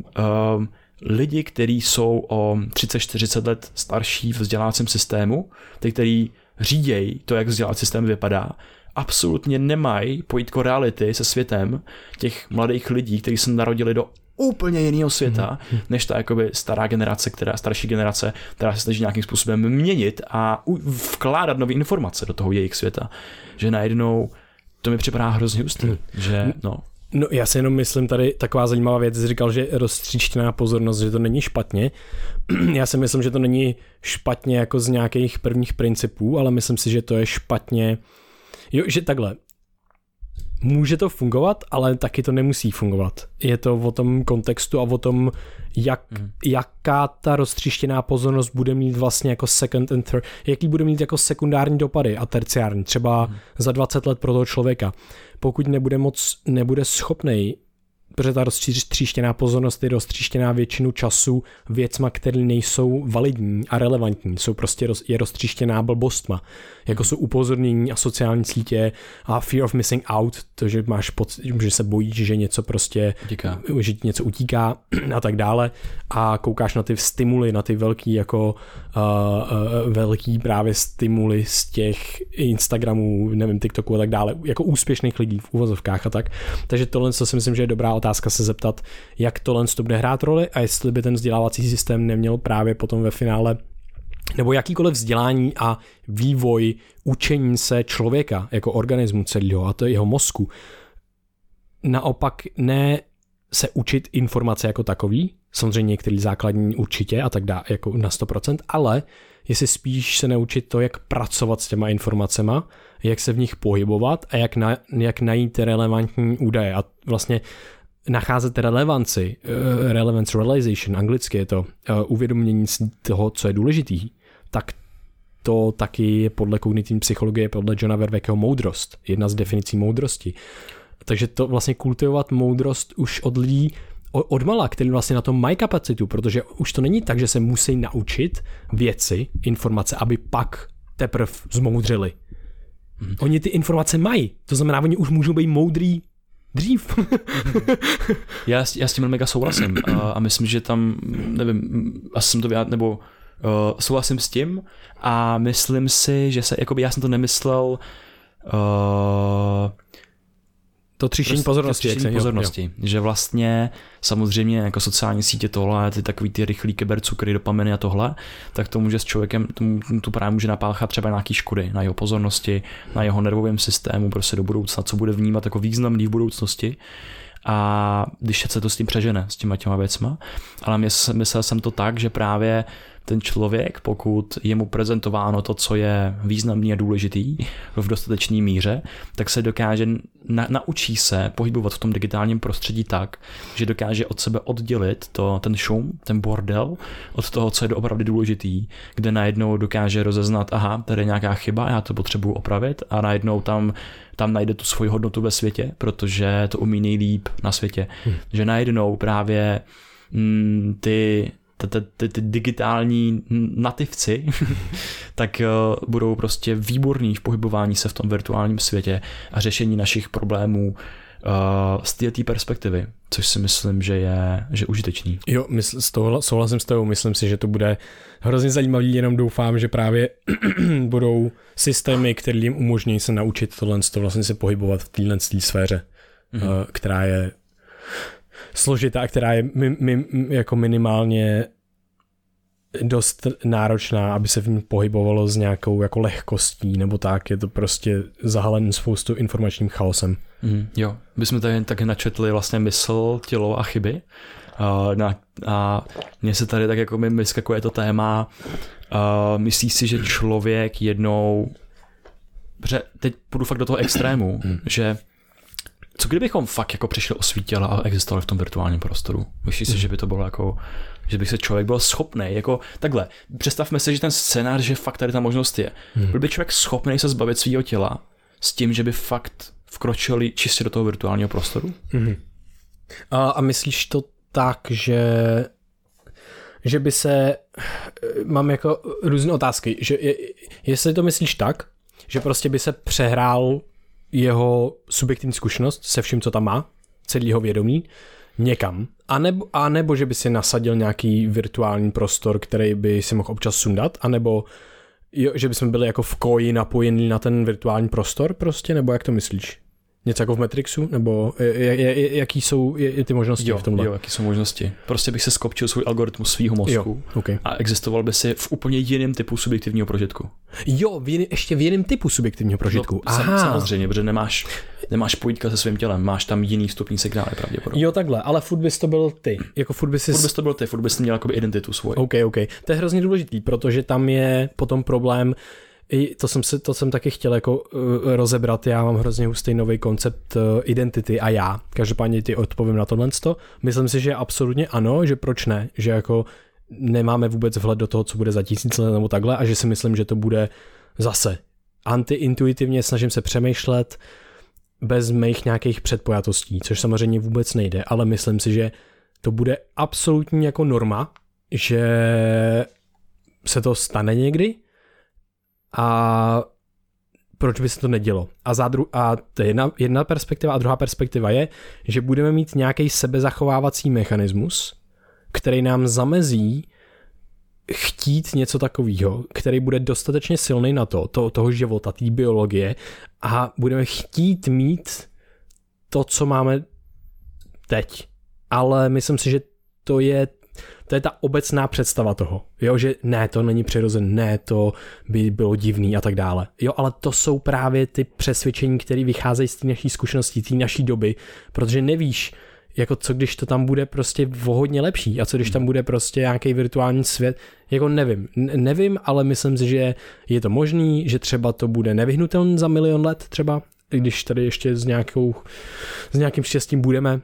Speaker 2: um, lidi, kteří jsou o 30-40 let starší v vzdělávacím systému, ty, který řídějí to, jak vzdělávací systém vypadá, absolutně nemají pojítko reality se světem těch mladých lidí, kteří se narodili do úplně jiného světa, mm-hmm. než ta jakoby stará generace, která starší generace, která se snaží nějakým způsobem měnit a vkládat nové informace do toho jejich světa. Že najednou to mi připadá hrozně hustý, mm. že no.
Speaker 1: No já si jenom myslím tady taková zajímavá věc, jsi říkal, že rozstříčtěná pozornost, že to není špatně. [clears throat] Já si myslím, že to není špatně jako z nějakých prvních principů, ale myslím si, že to je špatně, jo, že takhle, může to fungovat, ale taky to nemusí fungovat. Je to o tom kontextu a o tom, jak, mm. jaká ta roztříštěná pozornost bude mít vlastně jako second and third, jaký bude mít jako sekundární dopady a terciární, třeba mm. za 20 let pro toho člověka. Pokud nebude moc, nebude schopnej protože ta roztříštěná pozornost je roztříštěná většinu času věcma, které nejsou validní a relevantní, jsou prostě roz, je roztříštěná blbostma, jako jsou upozornění a sociální sítě a fear of missing out, to, že máš pocit, že se bojíš, že něco prostě, utíká. že ti něco utíká [clears throat] a tak dále a koukáš na ty stimuly, na ty velký jako uh, uh, velký právě stimuly z těch Instagramů, nevím, TikToku a tak dále, jako úspěšných lidí v uvozovkách a tak. Takže tohle, co si myslím, že je dobrá otázka se zeptat, jak tohle to bude hrát roli a jestli by ten vzdělávací systém neměl právě potom ve finále nebo jakýkoliv vzdělání a vývoj učení se člověka jako organismu celého a to jeho mozku. Naopak ne se učit informace jako takový, samozřejmě některý základní určitě a tak dá, jako na 100%, ale jestli spíš se naučit to, jak pracovat s těma informacemi, jak se v nich pohybovat a jak, na, jak najít relevantní údaje. A vlastně nacházet relevanci, uh, relevance realization, anglicky je to, uh, uvědomění toho, co je důležitý, tak to taky je podle kognitivní psychologie, podle Johna Vervekeho moudrost, jedna z definicí moudrosti. Takže to vlastně kultivovat moudrost už od lidí od mala, který vlastně na to mají kapacitu, protože už to není tak, že se musí naučit věci, informace, aby pak teprve zmoudřili. Hmm. Oni ty informace mají, to znamená, oni už můžou být moudrý dřív. [laughs]
Speaker 2: já, já s tím mega souhlasím a, a myslím, že tam, nevím, asi jsem to vyjádřil, nebo uh, souhlasím s tím a myslím si, že se, jakoby já jsem to nemyslel uh,
Speaker 1: to tříšení prostě pozornosti.
Speaker 2: To tříšení pozornosti, jo, jo. že vlastně samozřejmě jako sociální sítě tohle, ty takový ty rychlý kybercukry, dopaminy a tohle, tak to může s člověkem, tomu, tu právě může napáchat třeba nějaký škody na jeho pozornosti, na jeho nervovém systému, prostě do budoucna, co bude vnímat jako významný v budoucnosti a když se to s tím přežene, s těma těma věcma. Ale myslel jsem to tak, že právě ten člověk, pokud je mu prezentováno to, co je významný a důležitý v dostatečné míře, tak se dokáže, na, naučí se pohybovat v tom digitálním prostředí tak, že dokáže od sebe oddělit to, ten šum, ten bordel od toho, co je opravdu důležitý, kde najednou dokáže rozeznat, aha, tady je nějaká chyba, já to potřebuju opravit a najednou tam tam najde tu svoji hodnotu ve světě, protože to umí nejlíp na světě. Hmm. Že najednou právě mm, ty ty, digitální nativci, [laughs] tak uh, budou prostě výborní v pohybování se v tom virtuálním světě a řešení našich problémů z té perspektivy, což si myslím, že je že užitečný.
Speaker 1: Jo, mysl, z toho souhlasím s tebou, myslím si, že to bude hrozně zajímavý, jenom doufám, že právě [clears throat] budou systémy, které jim umožní se naučit tohle, to vlastně se pohybovat v téhle sféře, mm-hmm. která je složitá, která je mi, mi, jako minimálně dost náročná, aby se v ní pohybovalo s nějakou jako lehkostí nebo tak, je to prostě zahalen spoustu informačním chaosem.
Speaker 2: Mm, jo, my jsme tady taky načetli vlastně mysl, tělo a chyby. A, na, a mně se tady tak jako mi vyskakuje to téma, a myslíš si, že člověk jednou, protože teď půjdu fakt do toho extrému, mm. že co kdybychom fakt jako přišli o svý těla a existovali v tom virtuálním prostoru? Myslíš si, mm. že by to bylo jako že by se člověk byl schopný, jako takhle, představme si, že ten scénář, že fakt tady ta možnost je. Hmm. Byl by člověk schopný se zbavit svého těla s tím, že by fakt vkročili čistě do toho virtuálního prostoru?
Speaker 1: Hmm. A, a myslíš to tak, že že by se, mám jako různé otázky, že je, jestli to myslíš tak, že prostě by se přehrál jeho subjektivní zkušenost se vším, co tam má, celého vědomí, někam. A nebo, a nebo že by si nasadil nějaký virtuální prostor, který by si mohl občas sundat, a nebo jo, že bychom byli jako v koji napojení na ten virtuální prostor prostě, nebo jak to myslíš? Něco jako v Matrixu? Nebo jaký jsou ty možnosti
Speaker 2: jo,
Speaker 1: v tomhle?
Speaker 2: Jo, jaký jsou možnosti. Prostě bych se skopčil svůj algoritmus svého mozku
Speaker 1: jo, okay.
Speaker 2: a existoval by si v úplně jiném typu subjektivního prožitku.
Speaker 1: Jo, v jiný, ještě v jiném typu subjektivního prožitku. No,
Speaker 2: Aha. Samozřejmě, protože nemáš, nemáš pojítka se svým tělem, máš tam jiný vstupní signály pravděpodobně.
Speaker 1: Jo, takhle, ale furt bys to byl ty. Jako furt bys,
Speaker 2: furt bys to byl ty, furt bys měl identitu svoji.
Speaker 1: OK, OK. To je hrozně důležitý, protože tam je potom problém, i to jsem, si, to jsem taky chtěl jako uh, rozebrat, já mám hrozně hustý nový koncept uh, identity a já. Každopádně ty odpovím na tohle. Myslím si, že absolutně ano, že proč ne, že jako nemáme vůbec vhled do toho, co bude za tisíc let nebo takhle a že si myslím, že to bude zase antiintuitivně snažím se přemýšlet bez mých nějakých předpojatostí, což samozřejmě vůbec nejde, ale myslím si, že to bude absolutní jako norma, že se to stane někdy a proč by se to nedělo. A, a to je jedna, jedna perspektiva a druhá perspektiva je, že budeme mít nějaký sebezachovávací mechanismus, který nám zamezí chtít něco takového, který bude dostatečně silný na to, to toho života, té biologie a budeme chtít mít to, co máme teď. Ale myslím si, že to je to je ta obecná představa toho, jo, že ne, to není přirozené, ne, to by bylo divný a tak dále. Jo, ale to jsou právě ty přesvědčení, které vycházejí z té naší zkušenosti, té naší doby, protože nevíš, jako co když to tam bude prostě vohodně lepší a co když tam bude prostě nějaký virtuální svět, jako nevím, nevím, ale myslím si, že je to možný, že třeba to bude nevyhnutelný za milion let třeba, když tady ještě s, nějakou, s nějakým štěstím budeme,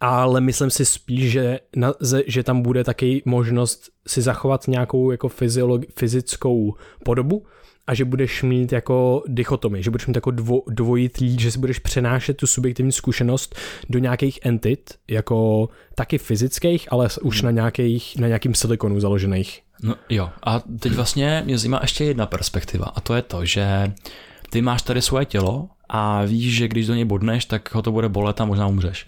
Speaker 1: ale myslím si spíš, že, na, že tam bude taky možnost si zachovat nějakou jako fyziolog, fyzickou podobu a že budeš mít jako dichotomy, že budeš mít jako dvo, dvojitý, že si budeš přenášet tu subjektivní zkušenost do nějakých entit, jako taky fyzických, ale už na, nějakých, na nějakým silikonu založených.
Speaker 2: No jo, a teď vlastně mě zajímá ještě jedna perspektiva a to je to, že ty máš tady svoje tělo a víš, že když do něj bodneš, tak ho to bude bolet a možná umřeš.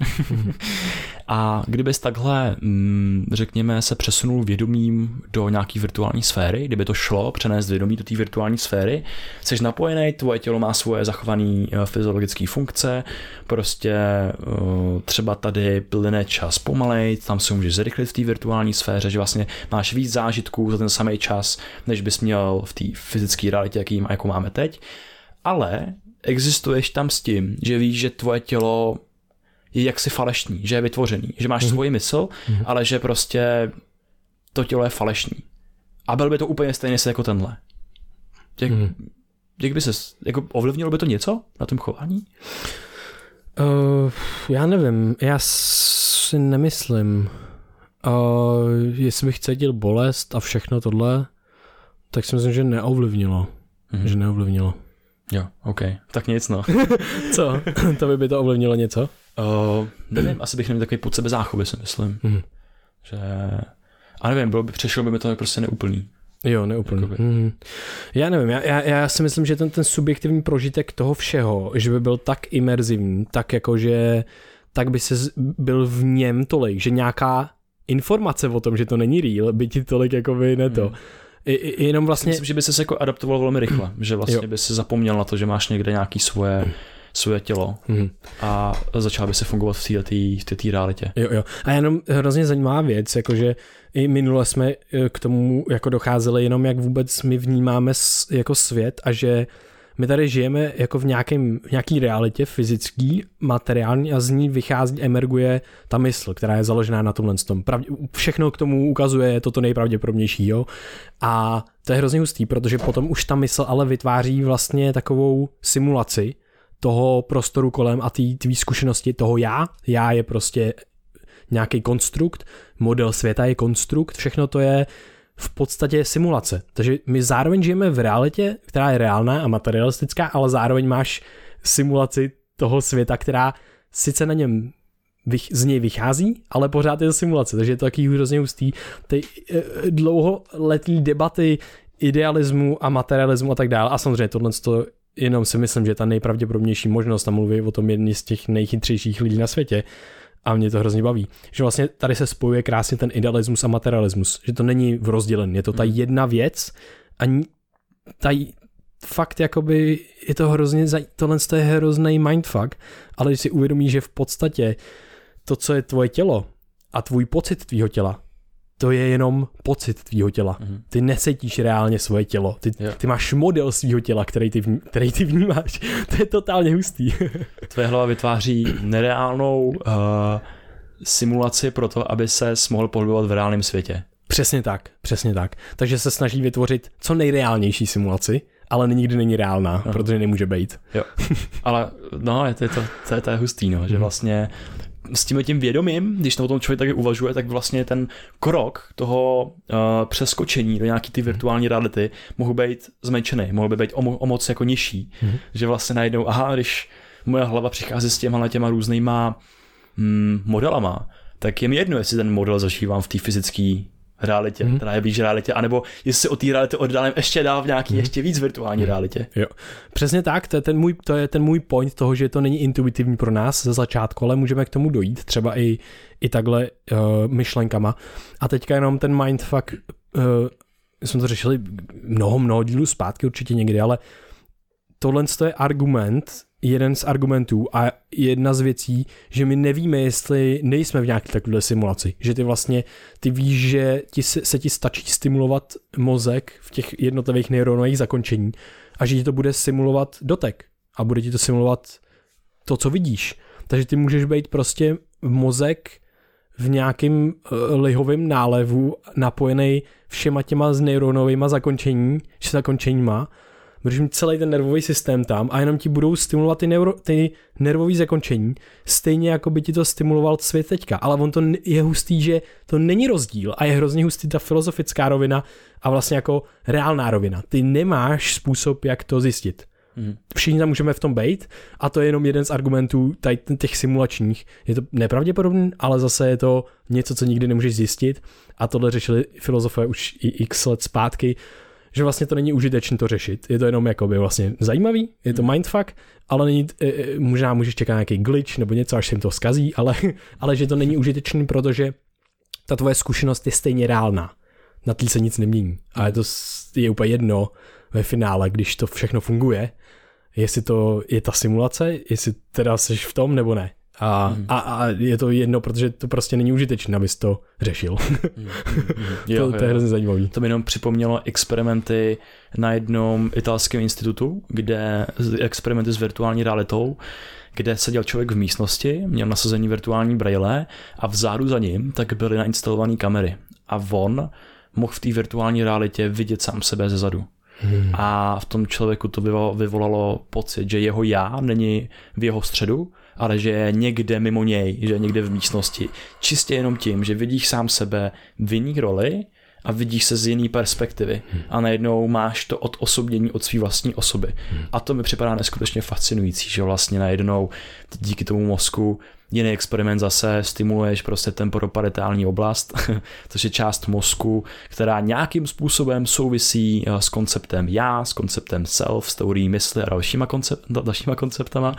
Speaker 2: [laughs] a kdybys takhle, mm, řekněme, se přesunul vědomím do nějaký virtuální sféry, kdyby to šlo přenést vědomí do té virtuální sféry, jsi napojený, tvoje tělo má svoje zachované eh, fyziologické funkce, prostě eh, třeba tady plyne čas pomalej, tam se můžeš zrychlit v té virtuální sféře, že vlastně máš víc zážitků za ten samý čas, než bys měl v té fyzické realitě, jaký, jako máme teď. Ale existuješ tam s tím, že víš, že tvoje tělo je jaksi falešný, že je vytvořený, že máš mm-hmm. svoji mysl, mm-hmm. ale že prostě to tělo je falešný. A byl by to úplně stejný se jako tenhle. Jak, mm-hmm. jak by se, jako ovlivnilo by to něco na tom chování?
Speaker 1: Uh, já nevím, já si nemyslím. Uh, jestli bych cítil bolest a všechno tohle, tak si myslím, že neovlivnilo. Mm-hmm. Že neovlivnilo.
Speaker 2: Jo, OK. Tak nic, no. [laughs]
Speaker 1: Co? [laughs] to by by to ovlivnilo něco?
Speaker 2: Uh, nevím, asi bych neměl takový pod sebe záchovy, si myslím. Mm. Že... A nevím, bylo by, přešlo by mi to prostě neúplný.
Speaker 1: Jo, neúplně. Hmm. Já nevím, já, já, já si myslím, že ten, ten subjektivní prožitek toho všeho, že by byl tak imerzivní, tak jako, že tak by se byl v něm tolik, že nějaká informace o tom, že to není real, by ti tolik jako by ne to. Hmm. I, i, jenom vlastně...
Speaker 2: Myslím, že by se jako adaptoval velmi rychle, že vlastně jo. by se zapomněl na to, že máš někde nějaký svoje svoje tělo mm. a začal by se fungovat v této realitě.
Speaker 1: Jo, jo. A jenom hrozně zajímavá věc, jakože i minule jsme e, k tomu jako docházeli jenom, jak vůbec my vnímáme jako svět a že my tady žijeme jako v, nějakém, v nějaký realitě fyzický, materiální a z ní vychází, emerguje ta mysl, která je založená na tomhle tom. Pravdě, všechno k tomu ukazuje toto nejpravděpodobnější, jo. A to je hrozně hustý, protože potom už ta mysl ale vytváří vlastně takovou simulaci toho prostoru kolem a té tvý zkušenosti toho já. Já je prostě nějaký konstrukt, model světa je konstrukt, všechno to je v podstatě simulace. Takže my zároveň žijeme v realitě, která je reálná a materialistická, ale zároveň máš simulaci toho světa, která sice na něm z něj vychází, ale pořád je to simulace, takže je to taky hrozně hustý. Ty eh, dlouholetý debaty idealismu a materialismu a tak dále a samozřejmě tohle to jenom si myslím, že je ta nejpravděpodobnější možnost a mluví o tom jedni z těch nejchytřejších lidí na světě, a mě to hrozně baví. Že vlastně tady se spojuje krásně ten idealismus a materialismus, že to není v rozdělen, je to ta hmm. jedna věc a ta fakt jakoby je to hrozně, tohle je hrozný mindfuck, ale když si uvědomí, že v podstatě to, co je tvoje tělo a tvůj pocit tvýho těla, to je jenom pocit tvýho těla. Mm-hmm. Ty necítíš reálně svoje tělo. Ty, ty máš model svého těla, který ty, vní, který ty vnímáš. [laughs] to je totálně hustý. [laughs]
Speaker 2: Tvoje hlava vytváří nereálnou uh, simulaci pro to, aby se mohl pohybovat v reálném světě.
Speaker 1: Přesně tak, přesně tak. Takže se snaží vytvořit co nejreálnější simulaci, ale nikdy není reálná, no. protože nemůže být.
Speaker 2: Jo. [laughs] Ale no, je to, to, to, to je hustý, no, že mhm. vlastně s tím tím vědomím, když o tom člověk taky uvažuje, tak vlastně ten krok toho uh, přeskočení do nějaký ty virtuální reality mohl být zmenšený, mohl by být o, o moc jako nižší. Mm-hmm. Že vlastně najednou, aha, když moje hlava přichází s těma těma různýma mm, modelama, tak je mi jedno, jestli ten model zažívám v té fyzické realitě, mm-hmm. která je blíž realitě, anebo jestli od té reality oddálím ještě dál v nějaký mm-hmm. ještě víc virtuální mm-hmm. realitě.
Speaker 1: Jo. Přesně tak, to je, ten můj, to je ten můj point toho, že to není intuitivní pro nás ze začátku, ale můžeme k tomu dojít, třeba i, i takhle uh, myšlenkama. A teďka jenom ten mindfuck, uh, jsme to řešili mnoho, mnoho dílů zpátky určitě někdy, ale tohle je argument, jeden z argumentů a jedna z věcí, že my nevíme, jestli nejsme v nějaké takové simulaci. Že ty vlastně, ty víš, že ti se, se ti stačí stimulovat mozek v těch jednotlivých neuronových zakončení a že ti to bude simulovat dotek a bude ti to simulovat to, co vidíš. Takže ty můžeš být prostě mozek v nějakým uh, lihovém nálevu napojený všema těma z neuronovými zakončení, zakončeníma budeš mít celý ten nervový systém tam a jenom ti budou stimulovat ty, neuro, ty nervové zakončení, stejně jako by ti to stimuloval svět teďka. Ale on to je hustý, že to není rozdíl a je hrozně hustý ta filozofická rovina a vlastně jako reálná rovina. Ty nemáš způsob, jak to zjistit. Mm. Všichni tam můžeme v tom být a to je jenom jeden z argumentů tady těch simulačních. Je to nepravděpodobné, ale zase je to něco, co nikdy nemůžeš zjistit a tohle řešili filozofové už i x let zpátky že vlastně to není užitečné to řešit. Je to jenom jakoby vlastně zajímavý, je to hmm. mindfuck, ale není, e, e, možná můžeš čekat nějaký glitch nebo něco, až se jim to zkazí, ale, [laughs] ale že to není užitečný, protože ta tvoje zkušenost je stejně reálná. Na tý se nic nemění. A je to je úplně jedno ve finále, když to všechno funguje, jestli to je ta simulace, jestli teda jsi v tom nebo ne. A, mm. a, a je to jedno, protože to prostě není užitečné, abys to řešil. [laughs] Mm. jo, to, to je hrozně zajímavé.
Speaker 2: To mi jenom připomnělo experimenty na jednom italském institutu, kde experimenty s virtuální realitou, kde seděl člověk v místnosti, měl nasazení virtuální braille a vzadu za ním tak byly nainstalované kamery. A on mohl v té virtuální realitě vidět sám sebe ze zadu. Hmm. A v tom člověku to vyvolalo pocit, že jeho já není v jeho středu, ale že je někde mimo něj, že je někde v místnosti. Čistě jenom tím, že vidíš sám sebe v jiný roli a vidíš se z jiný perspektivy hmm. a najednou máš to od osobnění od své vlastní osoby. Hmm. A to mi připadá neskutečně fascinující, že vlastně najednou díky tomu mozku Jiný experiment zase stimuluješ prostě temporoparetální oblast, [laughs] což je část mozku, která nějakým způsobem souvisí eh, s konceptem já, s konceptem self, s teorií mysli a dalšíma, koncept, dalšíma konceptama.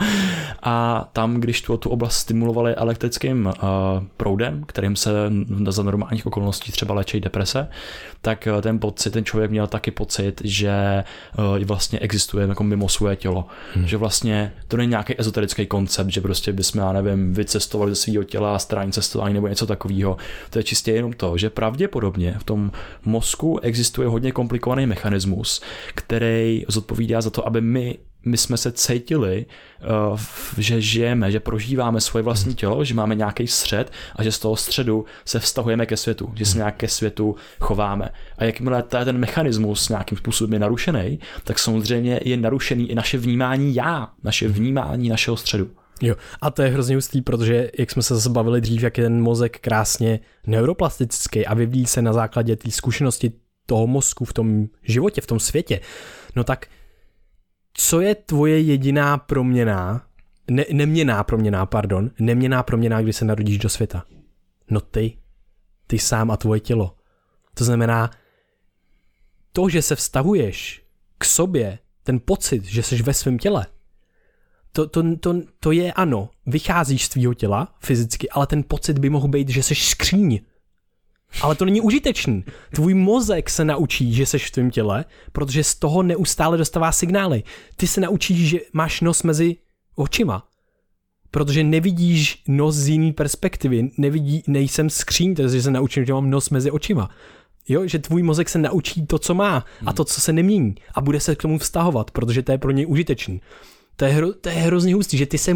Speaker 2: A tam, když tu, tu oblast stimulovali elektrickým uh, proudem, kterým se za normálních okolností třeba léčí deprese, tak eh, ten pocit, ten člověk měl taky pocit, že uh, vlastně existuje jako mimo svoje tělo. Hmm. Že vlastně to není nějaký ezoterický koncept, že prostě bychom, já nevím, vycestovali ze svého těla, strání cestování nebo něco takového. To je čistě jenom to, že pravděpodobně v tom mozku existuje hodně komplikovaný mechanismus, který zodpovídá za to, aby my my jsme se cítili, uh, že žijeme, že prožíváme svoje vlastní mhm. tělo, že máme nějaký střed a že z toho středu se vztahujeme ke světu, že se mhm. nějak ke světu chováme. A jakmile ten mechanismus nějakým způsobem je narušený, tak samozřejmě je narušený i naše vnímání já, naše mhm. vnímání našeho středu.
Speaker 1: Jo, a to je hrozně hustý, protože jak jsme se zbavili dřív, jak je ten mozek krásně neuroplastický a vyvíjí se na základě té zkušenosti toho mozku v tom životě, v tom světě, no tak co je tvoje jediná proměná, ne, neměná proměná, pardon, neměná proměná, kdy se narodíš do světa? No ty, ty sám a tvoje tělo. To znamená, to, že se vztahuješ k sobě, ten pocit, že jsi ve svém těle, to, to, to, to je ano, vycházíš z tvýho těla fyzicky, ale ten pocit by mohl být, že jsi skříň. Ale to není užitečný. Tvůj mozek se naučí, že jsi v tvém těle, protože z toho neustále dostává signály. Ty se naučíš, že máš nos mezi očima. Protože nevidíš nos z jiný perspektivy. Nevidí, nejsem skříň, takže se naučím, že mám nos mezi očima. Jo, že tvůj mozek se naučí to, co má a to, co se nemění a bude se k tomu vztahovat, protože to je pro něj užitečný. To je, hro, to je hrozně hustý, že ty se,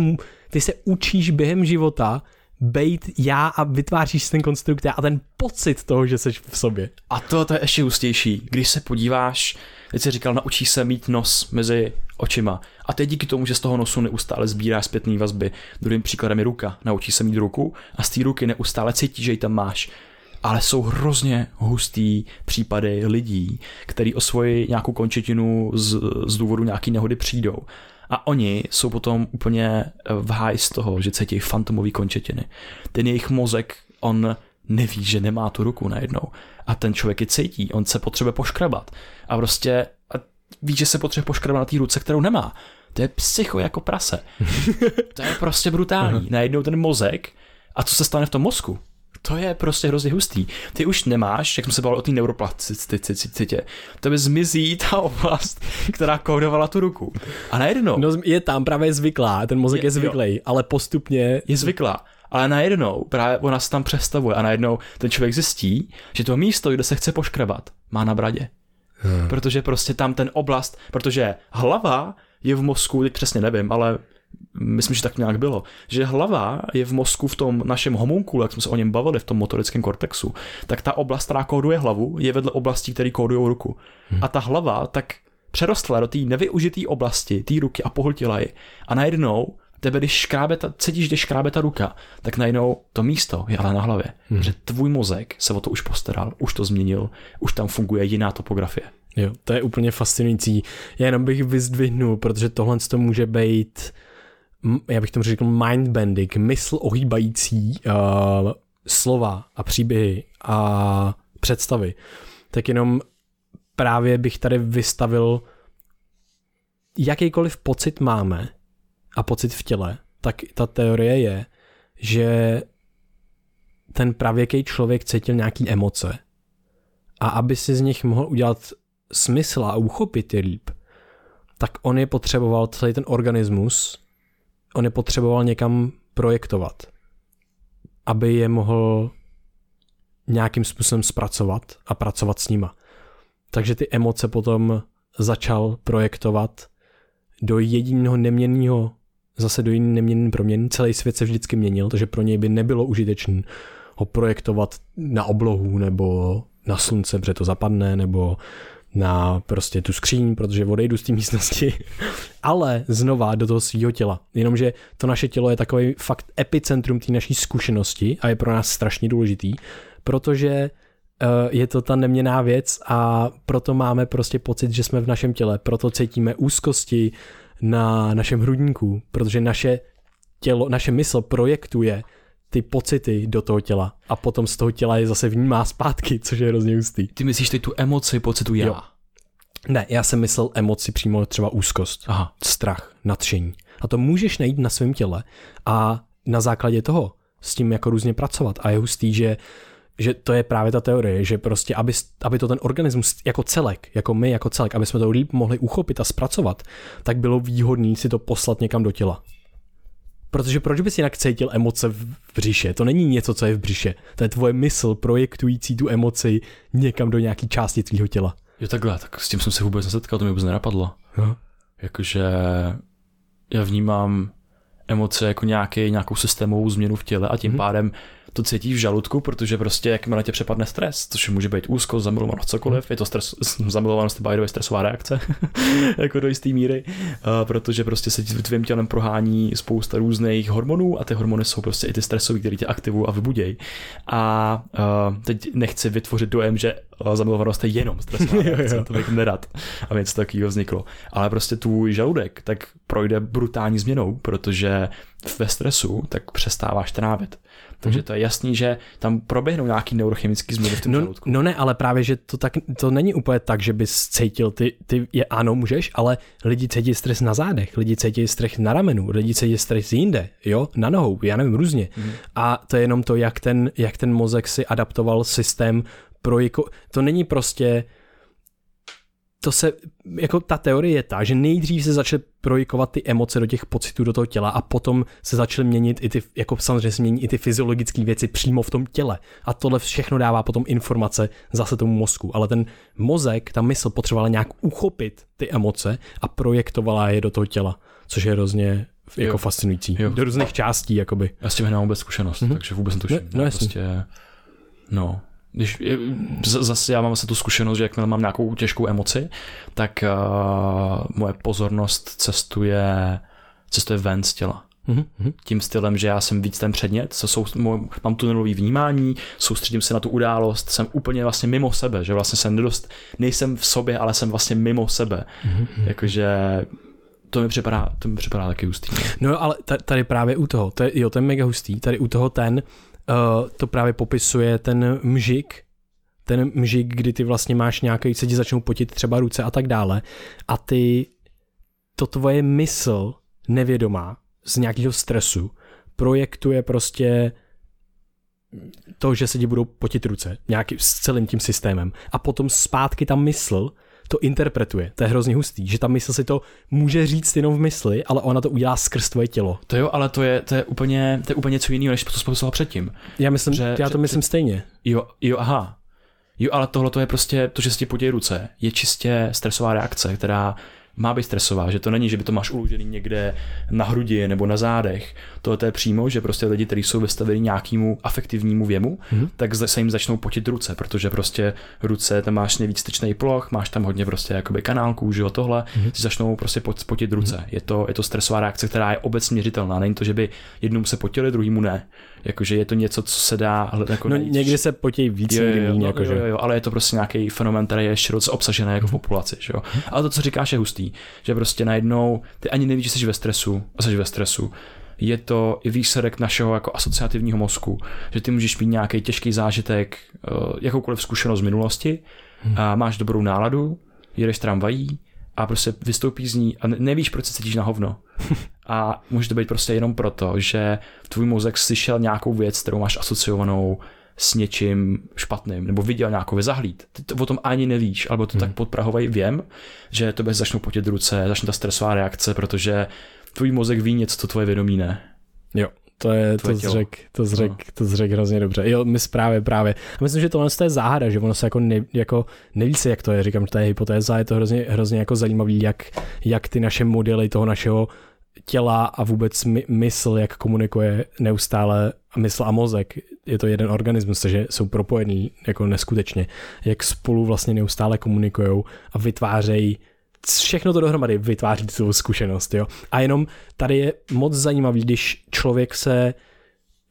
Speaker 1: ty se učíš během života bejt já a vytváříš ten konstrukt a ten pocit toho, že jsi v sobě.
Speaker 2: A to, to je ještě hustější. Když se podíváš, teď jsi říkal, naučí se mít nos mezi očima. A teď díky tomu, že z toho nosu neustále sbírá zpětné vazby. Druhým příkladem je ruka. Naučí se mít ruku a z té ruky neustále cítí, že ji tam máš. Ale jsou hrozně hustý případy lidí, který o svoji nějakou končetinu z, z důvodu nějaký nehody přijdou a oni jsou potom úplně eh, v háji z toho, že cítí fantomový končetiny. Ten jejich mozek, on neví, že nemá tu ruku najednou. A ten člověk je cítí, on se potřebuje poškrabat. A prostě a ví, že se potřebuje poškrabat na té ruce, kterou nemá. To je psycho jako prase. [laughs] to je prostě brutální. Najednou ten mozek, a co se stane v tom mozku? To je prostě hrozně hustý. Ty už nemáš, jak jsme se bavili o té neuroplasticitě, to by zmizí ta oblast, která kódovala tu ruku. A najednou...
Speaker 1: No je tam právě zvyklá, ten mozek je, je zvyklý, ale postupně...
Speaker 2: Je zvyklá. Ale najednou právě ona se tam přestavuje a najednou ten člověk zjistí, že to místo, kde se chce poškrabat, má na bradě. Hmm. Protože prostě tam ten oblast, protože hlava je v mozku, teď přesně nevím, ale myslím, že tak nějak bylo, že hlava je v mozku v tom našem homunkulu, jak jsme se o něm bavili v tom motorickém kortexu, tak ta oblast, která kóduje hlavu, je vedle oblastí, které kódují ruku. Hmm. A ta hlava tak přerostla do té nevyužité oblasti, té ruky a pohltila ji. A najednou tebe, když škrábe ta, cítíš, když škrábe ta ruka, tak najednou to místo je ale na hlavě. Hmm. Že tvůj mozek se o to už postaral, už to změnil, už tam funguje jiná topografie.
Speaker 1: Jo, to je úplně fascinující. Já jenom bych vyzdvihnul, protože tohle to může být já bych tomu řekl mindbending, mysl ohýbající uh, slova a příběhy a představy, tak jenom právě bych tady vystavil jakýkoliv pocit máme a pocit v těle, tak ta teorie je, že ten pravěký člověk cítil nějaký emoce. A aby si z nich mohl udělat smysl a uchopit je líp, tak on je potřeboval celý ten organismus on je potřeboval někam projektovat, aby je mohl nějakým způsobem zpracovat a pracovat s nima. Takže ty emoce potom začal projektovat do jediného neměnného, zase do jiný neměnný proměn. Celý svět se vždycky měnil, takže pro něj by nebylo užitečné ho projektovat na oblohu nebo na slunce, protože to zapadne, nebo na prostě tu skříň, protože odejdu z té místnosti, [laughs] ale znova do toho svého těla. Jenomže to naše tělo je takový fakt epicentrum té naší zkušenosti a je pro nás strašně důležitý, protože eh, je to ta neměná věc a proto máme prostě pocit, že jsme v našem těle, proto cítíme úzkosti na našem hrudníku, protože naše tělo, naše mysl projektuje ty pocity do toho těla a potom z toho těla je zase vnímá zpátky, což je hrozně hustý.
Speaker 2: Ty myslíš teď tu emoci, pocitu já?
Speaker 1: Jo. Ne, já jsem myslel emoci přímo třeba úzkost,
Speaker 2: Aha.
Speaker 1: strach, nadšení. A to můžeš najít na svém těle a na základě toho s tím jako různě pracovat. A je hustý, že že to je právě ta teorie, že prostě, aby, aby to ten organismus jako celek, jako my jako celek, aby jsme to líp mohli uchopit a zpracovat, tak bylo výhodné si to poslat někam do těla. Protože proč bys jinak cítil emoce v břiše? To není něco, co je v břiše. To je tvoje mysl projektující tu emoci někam do nějaký části tvýho těla.
Speaker 2: Jo takhle, tak s tím jsem se vůbec nesetkal, to mi vůbec nenapadlo.
Speaker 1: No.
Speaker 2: Jakože já vnímám emoce jako nějaký, nějakou systémovou změnu v těle a tím hmm. pádem to cítíš v žaludku, protože prostě jakmile tě přepadne stres, což může být úzkost, zamilovanost, cokoliv, je to stres, [laughs] zamilovanost by the way stresová reakce, [laughs] jako do jisté míry, uh, protože prostě se tvým tělem prohání spousta různých hormonů a ty hormony jsou prostě i ty stresové, které tě aktivují a vybudějí. A uh, teď nechci vytvořit dojem, že zamilovanost je jenom stresová [laughs] reakce, to bych nerad, aby něco takového vzniklo. Ale prostě tvůj žaludek tak projde brutální změnou, protože ve stresu tak přestáváš trávit. Takže mhm. to je jasný, že tam proběhnou nějaký neurochemický změny v tom
Speaker 1: no,
Speaker 2: žaludku.
Speaker 1: No ne, ale právě, že to, tak, to není úplně tak, že bys cítil, ty, ty je ano, můžeš, ale lidi cítí stres na zádech, lidi cítí stres na ramenu, lidi cítí stres jinde, jo, na nohou, já nevím, různě. Mm. A to je jenom to, jak ten, jak ten mozek si adaptoval systém pro jako, to není prostě to se, jako ta teorie je ta, že nejdřív se začaly projikovat ty emoce do těch pocitů do toho těla a potom se začaly měnit i ty, jako samozřejmě se mění i ty fyziologické věci přímo v tom těle. A tohle všechno dává potom informace zase tomu mozku. Ale ten mozek, ta mysl potřebovala nějak uchopit ty emoce a projektovala je do toho těla, což je hrozně jako jo. fascinující. Jo. Do různých částí, jakoby.
Speaker 2: Já s tím nemám vůbec zkušenost, mm-hmm. takže vůbec netuším.
Speaker 1: No, no
Speaker 2: prostě, no, když zase já mám zase tu zkušenost, že jakmile mám nějakou těžkou emoci, tak uh, moje pozornost cestuje, cestuje ven z těla. Mm-hmm. Tím stylem, že já jsem víc ten předmět, co jsou, mám tunelový vnímání, soustředím se na tu událost, jsem úplně vlastně mimo sebe, že vlastně jsem nedost, nejsem v sobě, ale jsem vlastně mimo sebe. Mm-hmm. Jakože to mi připadá, to mi připadá taky hustý.
Speaker 1: No ale tady právě u toho, to je, jo, to je mega hustý, tady u toho ten, uh, to právě popisuje ten mžik, ten mžik, kdy ty vlastně máš nějaký, se ti začnou potit třeba ruce a tak dále. A ty, to tvoje mysl nevědomá z nějakého stresu projektuje prostě to, že se ti budou potit ruce nějaký, s celým tím systémem. A potom zpátky ta mysl to interpretuje. To je hrozně hustý, že ta mysl si to může říct jenom v mysli, ale ona to udělá skrz tvoje tělo.
Speaker 2: To jo, ale to je, to je, úplně, to je úplně něco jiného, než to popisoval předtím.
Speaker 1: Já myslím, že, já to myslím stejně.
Speaker 2: Jo, jo, aha. Jo, ale tohle to je prostě to, že se ti podějí ruce. Je čistě stresová reakce, která má být stresová, že to není, že by to máš uložený někde na hrudi nebo na zádech. To je přímo, že prostě lidi, kteří jsou vystaveni nějakému afektivnímu věmu, mm-hmm. tak se jim začnou potit ruce, protože prostě ruce, tam máš nejvíc styčný ploch, máš tam hodně prostě jakoby kanálků, že jo, tohle, mm-hmm. ti začnou prostě potit ruce. Mm-hmm. Je to, je to stresová reakce, která je obecně měřitelná. Není to, že by jednou se potili, druhýmu ne. Jakože je to něco, co se dá jako
Speaker 1: No najít. někdy se potí víc,
Speaker 2: jo,
Speaker 1: někdy
Speaker 2: jo,
Speaker 1: méně,
Speaker 2: no,
Speaker 1: jakože.
Speaker 2: jo, jo, ale je to prostě nějaký fenomén, který je široce obsažený jako v populaci, že jo. Ale to, co říkáš, je hustý, že prostě najednou ty ani nevíš, že jsi ve stresu, jsi ve stresu. Je to i výsledek našeho jako asociativního mozku, že ty můžeš mít nějaký těžký zážitek, eh, jakoukoliv zkušenost z minulosti, a máš dobrou náladu, jedeš tramvají a prostě vystoupíš z ní a nevíš, proč se cítíš na hovno. [laughs] A může to být prostě jenom proto, že tvůj mozek slyšel nějakou věc, kterou máš asociovanou s něčím špatným, nebo viděl nějakou zahlíd. Ty to o tom ani nevíš, alebo to hmm. tak podprahovej věm, že to bez začnou potět ruce, začne ta stresová reakce, protože tvůj mozek ví něco, co tvoje vědomí ne.
Speaker 1: Jo, to je, to zřek, to zřek, no. to zřek hrozně dobře. Jo, my právě, právě. A myslím, že tohle je záhada, že ono se jako, ne, jako neví se, jak to je, říkám, že to je hypotéza, je to hrozně, hrozně jako zajímavý, jak, jak ty naše modely toho našeho těla a vůbec my, mysl, jak komunikuje neustále mysl a mozek, je to jeden organismus, takže jsou propojený jako neskutečně, jak spolu vlastně neustále komunikují a vytvářejí všechno to dohromady vytváří tu zkušenost, jo. A jenom tady je moc zajímavý, když člověk se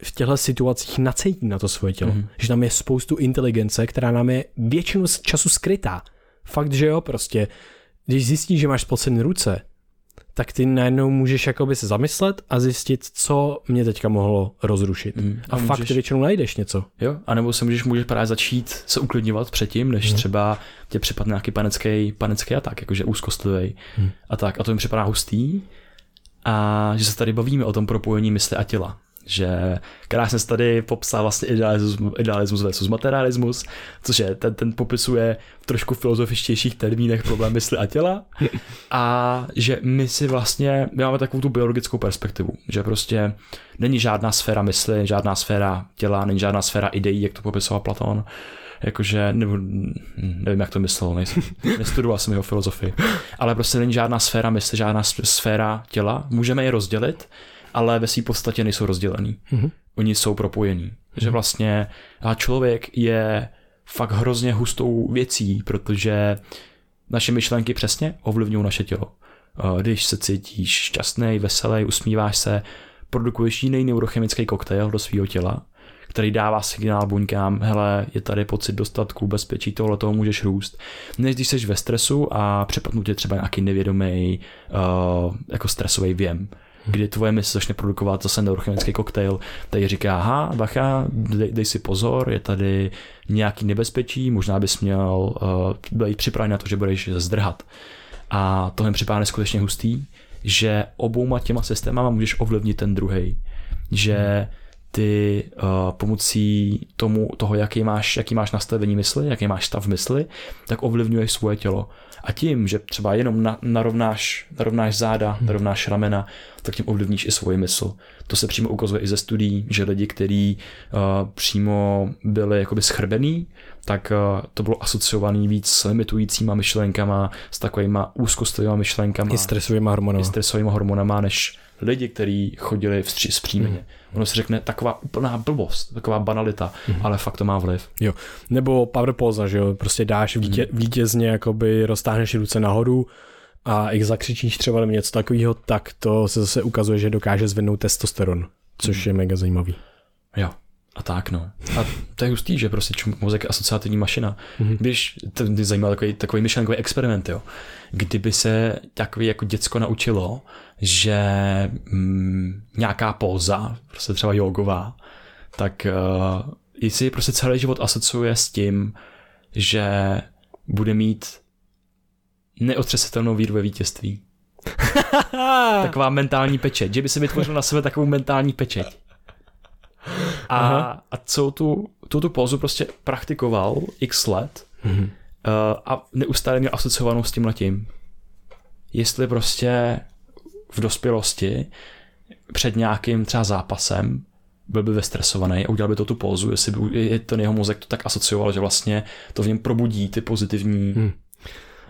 Speaker 1: v těchto situacích nacítí na to svoje tělo. Mm-hmm. Že tam je spoustu inteligence, která nám je většinu času skrytá. Fakt, že jo, prostě, když zjistíš, že máš spocené ruce, tak ty najednou můžeš jakoby se zamyslet a zjistit, co mě teďka mohlo rozrušit.
Speaker 2: Mm.
Speaker 1: A, a můžeš, fakt většinou najdeš něco.
Speaker 2: Jo, anebo se můžeš, můžeš právě začít se uklidňovat předtím, než mm. třeba tě připadne nějaký panický, panický atak, jakože úzkostlivý mm. a tak. A to mi připadá hustý. A že se tady bavíme o tom propojení mysli a těla že krásně se tady popsal vlastně idealismus, idealismus versus materialismus, což je, ten, ten popisuje v trošku filozofičtějších termínech problém mysli a těla. A že my si vlastně, my máme takovou tu biologickou perspektivu, že prostě není žádná sféra mysli, žádná sféra těla, není žádná sféra ideí, jak to popisoval Platón, jakože, nebo, nevím, jak to myslel, nejsem, nestudoval jsem jeho filozofii, ale prostě není žádná sféra mysli, žádná sféra těla, můžeme je rozdělit, ale ve své podstatě nejsou rozdělený. Mm-hmm. Oni jsou propojení. Mm-hmm. Že vlastně a člověk je fakt hrozně hustou věcí, protože naše myšlenky přesně ovlivňují naše tělo. Když se cítíš šťastný, veselý, usmíváš se, produkuješ jiný neurochemický koktejl do svého těla, který dává signál buňkám, hele, je tady pocit dostatku, bezpečí, tohle toho můžeš růst. Než když jsi ve stresu a přepadnu tě třeba nějaký nevědomý uh, jako stresový věm kdy tvoje mysl začne produkovat zase neurochemický koktejl, který říká, aha, bacha, dej, dej si pozor, je tady nějaký nebezpečí, možná bys měl uh, být připraven na to, že budeš zdrhat. A to mi připadá neskutečně hustý, že obouma těma systémama můžeš ovlivnit ten druhý. Že ty uh, pomocí tomu, toho, jaký máš, jaký máš nastavení mysli, jaký máš stav mysli, tak ovlivňuješ svoje tělo. A tím, že třeba jenom na, narovnáš, narovnáš záda, hmm. narovnáš ramena, tak tím ovlivníš i svoji mysl. To se přímo ukazuje i ze studií, že lidi, kteří uh, přímo byli jakoby schrbený, tak uh, to bylo asociovaný víc s limitujícíma myšlenkama, s takovýma úzkostlivýma myšlenkama.
Speaker 1: I stresovými hormonama.
Speaker 2: I stresovými hormonama, než lidi, kteří chodili vstří, zpříjmeně. Hmm. Ono se řekne taková úplná blbost, taková banalita, hmm. ale fakt to má vliv.
Speaker 1: Jo. Nebo power pose, že jo, prostě dáš vítě, hmm. vítězně, jakoby roztáhneš ruce nahoru a jak zakřičíš třeba nebo něco takového, tak to se zase ukazuje, že dokáže zvednout testosteron, což hmm. je mega zajímavý.
Speaker 2: Jo. A tak no. A to je hustý, že prostě mozek je asociativní mašina. Mm-hmm. Když, to mě zajímá takový, takový myšlenkový experiment, jo. Kdyby se takový jako děcko naučilo, že mm, nějaká póza, prostě třeba jogová, tak uh, jestli prostě celý život asociuje s tím, že bude mít neotřesitelnou víru ve vítězství. [laughs] Taková mentální pečeť, že by se vytvořil na sebe takovou mentální pečeť. A, a celou tu, tu, tu pózu prostě praktikoval x let mm-hmm. uh, a neustále měl asociovanou s tím letím. Jestli prostě v dospělosti před nějakým třeba zápasem byl by vystresovaný a udělal by to tu pózu, jestli by ten jeho mozek to tak asocioval, že vlastně to v něm probudí ty pozitivní hmm.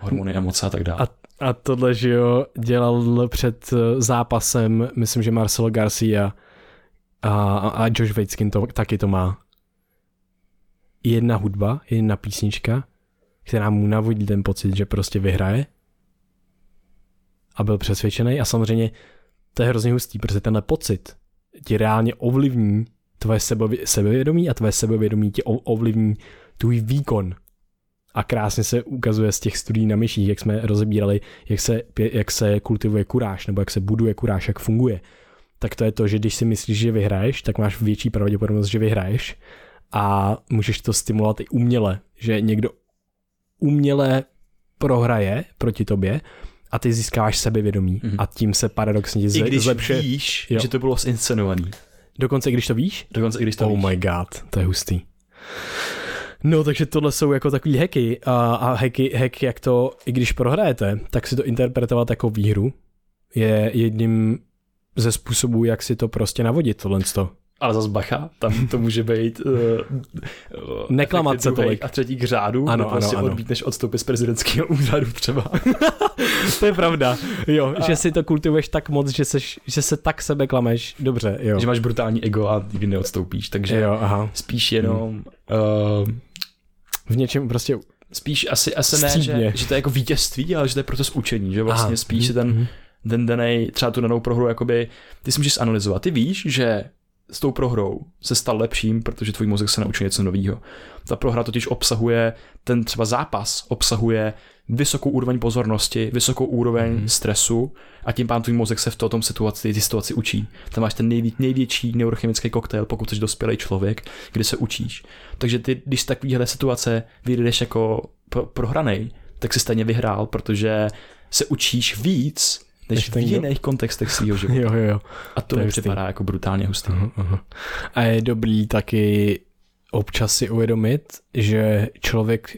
Speaker 2: hormony, emoce a tak dále.
Speaker 1: A, a tohle, že jo, dělal před eh, zápasem, myslím, že Marcelo Garcia a, a Josh Waitzkin to, taky to má. Jedna hudba, jedna písnička, která mu navodí ten pocit, že prostě vyhraje a byl přesvědčený a samozřejmě to je hrozně hustý, protože tenhle pocit ti reálně ovlivní tvoje sebevědomí a tvoje sebevědomí ti ovlivní tvůj výkon. A krásně se ukazuje z těch studií na myších, jak jsme rozebírali, jak se, jak se kultivuje kuráž, nebo jak se buduje kuráž, jak funguje. Tak to je to, že když si myslíš, že vyhraješ, tak máš větší pravděpodobnost, že vyhraješ. A můžeš to stimulovat i uměle, že někdo uměle prohraje proti tobě a ty získáváš sebevědomí mm-hmm. a tím se paradoxně
Speaker 2: I když zlepšuje. víš, jo. že to bylo zinscenovaný.
Speaker 1: Dokonce i když to víš?
Speaker 2: Dokonce i když to
Speaker 1: oh
Speaker 2: víš.
Speaker 1: my god, to je hustý. No, takže tohle jsou jako takový hacky a, a hacky, hack, jak to, i když prohrajete, tak si to interpretovat jako výhru je jedním ze způsobů, jak si to prostě navodit, tohle.
Speaker 2: Ale zas bacha, tam to může být uh,
Speaker 1: neklamat se tolik.
Speaker 2: A třetí k řádu, ano, prostě ano, ano. odmítneš odstoupit z prezidentského [laughs] úřadu třeba.
Speaker 1: to je pravda, jo, a... že si to kultivuješ tak moc, že, seš, že se tak sebe klameš, dobře, jo.
Speaker 2: Že máš brutální ego a nikdy neodstoupíš, takže
Speaker 1: jo, aha.
Speaker 2: spíš jenom... Hmm. Uh,
Speaker 1: v něčem prostě
Speaker 2: spíš asi, asi ne, že, že to je jako vítězství, ale že to je proces učení, že vlastně Aha. spíš ten, ten daný, třeba tu danou prohru, jakoby, ty si můžeš analyzovat. Ty víš, že s tou prohrou se stal lepším, protože tvůj mozek se naučil něco nového. Ta prohra totiž obsahuje, ten třeba zápas obsahuje vysokou úroveň pozornosti, vysokou úroveň mm. stresu a tím pádem tvůj mozek se v tom situaci, ty situaci učí. Tam máš ten nejvě, největší neurochemický koktejl, pokud jsi dospělý člověk, kde se učíš. Takže ty, když z takovéhle situace vyjdeš jako prohranej, tak si stejně vyhrál, protože se učíš víc, než v jiných kontextech svého [laughs] života.
Speaker 1: jo, jo, jo.
Speaker 2: A to, to mi připadá jako brutálně hustý. Uh-huh, uh-huh.
Speaker 1: A je dobrý taky občas si uvědomit, že člověk,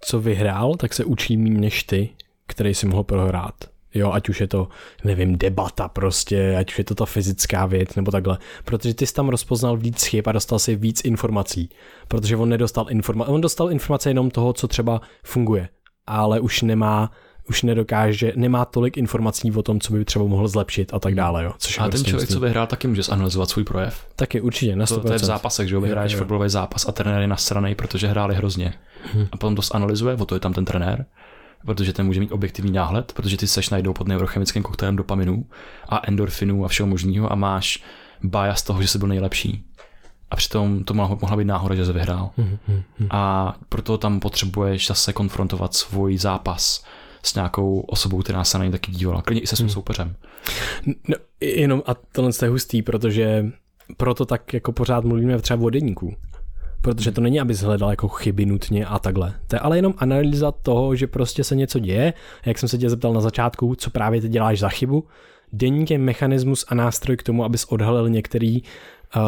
Speaker 1: co vyhrál, tak se učí méně než ty, který si mohl prohrát. Jo, ať už je to, nevím, debata prostě, ať už je to ta fyzická věc nebo takhle. Protože ty jsi tam rozpoznal víc chyb a dostal si víc informací. Protože on nedostal informace, on dostal informace jenom toho, co třeba funguje, ale už nemá už nedokáže, nemá tolik informací o tom, co by třeba mohl zlepšit a tak dále. Jo,
Speaker 2: což a ten člověk, co vyhrál, taky může zanalizovat svůj projev.
Speaker 1: Taky určitě, na 100%.
Speaker 2: To, to je v zápasech, že jo, vyhraješ fotbalový zápas a trenér je nasranej, protože hráli hrozně. Hmm. A potom to zanalizuje, o to je tam ten trenér, protože ten může mít objektivní náhled, protože ty seš najdou pod neurochemickým koktejlem dopaminu a endorfinů a všeho možného a máš bias toho, že jsi byl nejlepší. A přitom to mohla, mohla být náhoda, že jsi vyhrál. Hmm, hmm, hmm. A proto tam potřebuješ zase konfrontovat svůj zápas s nějakou osobou, která se na ně taky dívala, klidně i se svým hmm. soupeřem.
Speaker 1: No, jenom a tohle je hustý, protože proto tak jako pořád mluvíme třeba o denníku. Protože to není, aby hledal jako chyby nutně a takhle. To je ale jenom analýza toho, že prostě se něco děje. Jak jsem se tě zeptal na začátku, co právě ty děláš za chybu. Deník je mechanismus a nástroj k tomu, abys odhalil některý uh,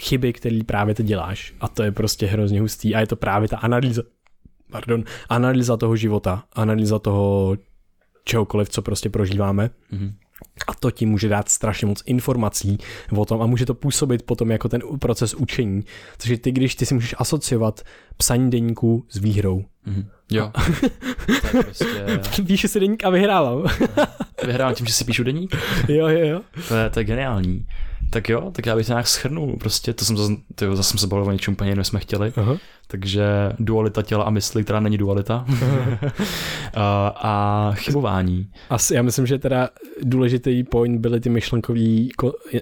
Speaker 1: chyby, které právě ty děláš. A to je prostě hrozně hustý. A je to právě ta analýza pardon, analýza toho života, analýza toho čehokoliv, co prostě prožíváme. Mm-hmm. A to ti může dát strašně moc informací o tom a může to působit potom jako ten proces učení. Takže ty, když ty si můžeš asociovat psaní deníku s výhrou.
Speaker 2: Mm-hmm. Jo. [laughs]
Speaker 1: prostě... [laughs] Píšu si deník a vyhrávám.
Speaker 2: Vyhrávám tím, že si píšu deník?
Speaker 1: jo, jo, jo.
Speaker 2: To je, to je geniální. Tak jo, tak já bych to nějak schrnul. Prostě to jsem, zase, to, zase jsem se bavil o něčem úplně jsme chtěli. Uh-huh. Takže dualita těla a mysli, která není dualita. [laughs] a, a chybování.
Speaker 1: Asi, já myslím, že teda důležitý point byly ty myšlenkové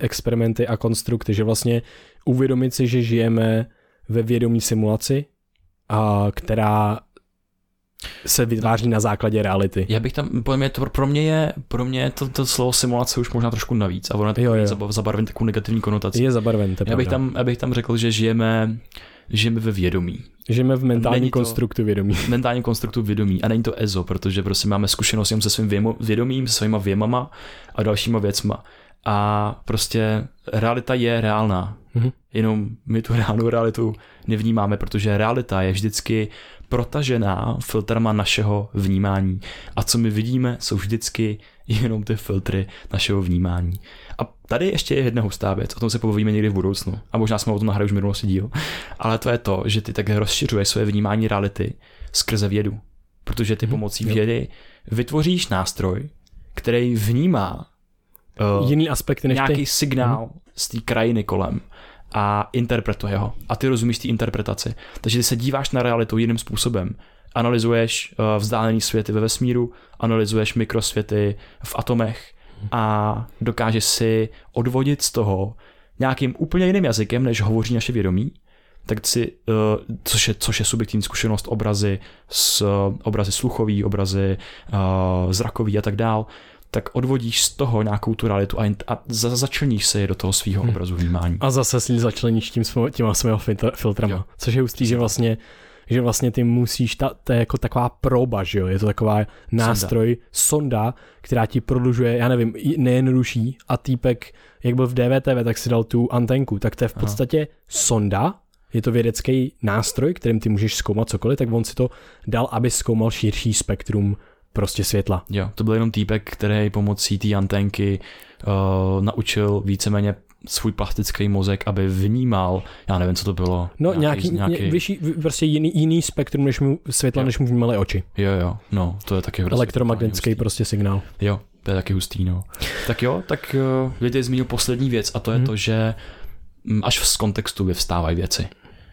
Speaker 1: experimenty a konstrukty, že vlastně uvědomit si, že žijeme ve vědomí simulaci, a která se vytváří na základě reality.
Speaker 2: Já bych tam, podle mě, to, pro mě je, pro mě to, to slovo simulace už možná trošku navíc a ono je jo, jo. zabarven takovou negativní konotaci.
Speaker 1: Je zabarven,
Speaker 2: to já bych, tam, já bych tam řekl, že žijeme, žijeme ve vědomí.
Speaker 1: Žijeme v mentální konstruktu vědomí. [laughs]
Speaker 2: Mentální konstruktu vědomí a není to EZO, protože prostě máme zkušenost jen se svým věmo, vědomím, se svýma věmama a dalšíma věcma. A prostě realita je reálná. Mm-hmm. Jenom my tu reálnou realitu nevnímáme, protože realita je vždycky protažená filtrama našeho vnímání. A co my vidíme, jsou vždycky jenom ty filtry našeho vnímání. A tady ještě je jedna hustá věc, o tom se povíme někdy v budoucnu. A možná jsme o tom nahrali už v minulosti díl. Ale to je to, že ty tak rozšiřuješ své vnímání reality skrze vědu. Protože ty mhm. pomocí vědy vytvoříš nástroj, který vnímá
Speaker 1: uh, jiný aspekt než
Speaker 2: nějaký
Speaker 1: ty.
Speaker 2: signál hmm. z té krajiny kolem a interpretuje ho. A ty rozumíš té interpretaci. Takže ty se díváš na realitu jiným způsobem. Analyzuješ uh, vzdálený světy ve vesmíru, analyzuješ mikrosvěty v atomech a dokážeš si odvodit z toho nějakým úplně jiným jazykem, než hovoří naše vědomí, tak si, uh, což, je, což je subjektivní zkušenost, obrazy, s, obrazy sluchový, obrazy uh, zrakový a tak dál, tak odvodíš z toho nějakou tu realitu a, a za, začleníš se je do toho svého hmm. obrazu vnímání.
Speaker 1: A zase si začleníš tím těma svého filtrama, jo. což je ústý, že vlastně že vlastně ty musíš, ta, to je jako taková proba, že jo, je to taková nástroj, sonda, sonda která ti prodlužuje, já nevím, nejjednodušší a týpek, jak byl v DVTV, tak si dal tu antenku, tak to je v podstatě Aha. sonda, je to vědecký nástroj, kterým ty můžeš zkoumat cokoliv, tak on si to dal, aby zkoumal širší spektrum prostě světla.
Speaker 2: Jo, to byl jenom týpek, který pomocí té antenky uh, naučil víceméně svůj plastický mozek, aby vnímal, já nevím, co to bylo.
Speaker 1: No nějaký, nějaký, nějaký... Vyšší, prostě jiný, jiný spektrum než mu, světla, jo. než mu vnímaly oči.
Speaker 2: Jo, jo, no, to je taky
Speaker 1: Elektromagnetický prostě signál.
Speaker 2: Jo, to je taky hustý, no. Tak jo, tak uh, vidíte, zmínil poslední věc a to je hmm. to, že mm, až z kontextu vyvstávají věci.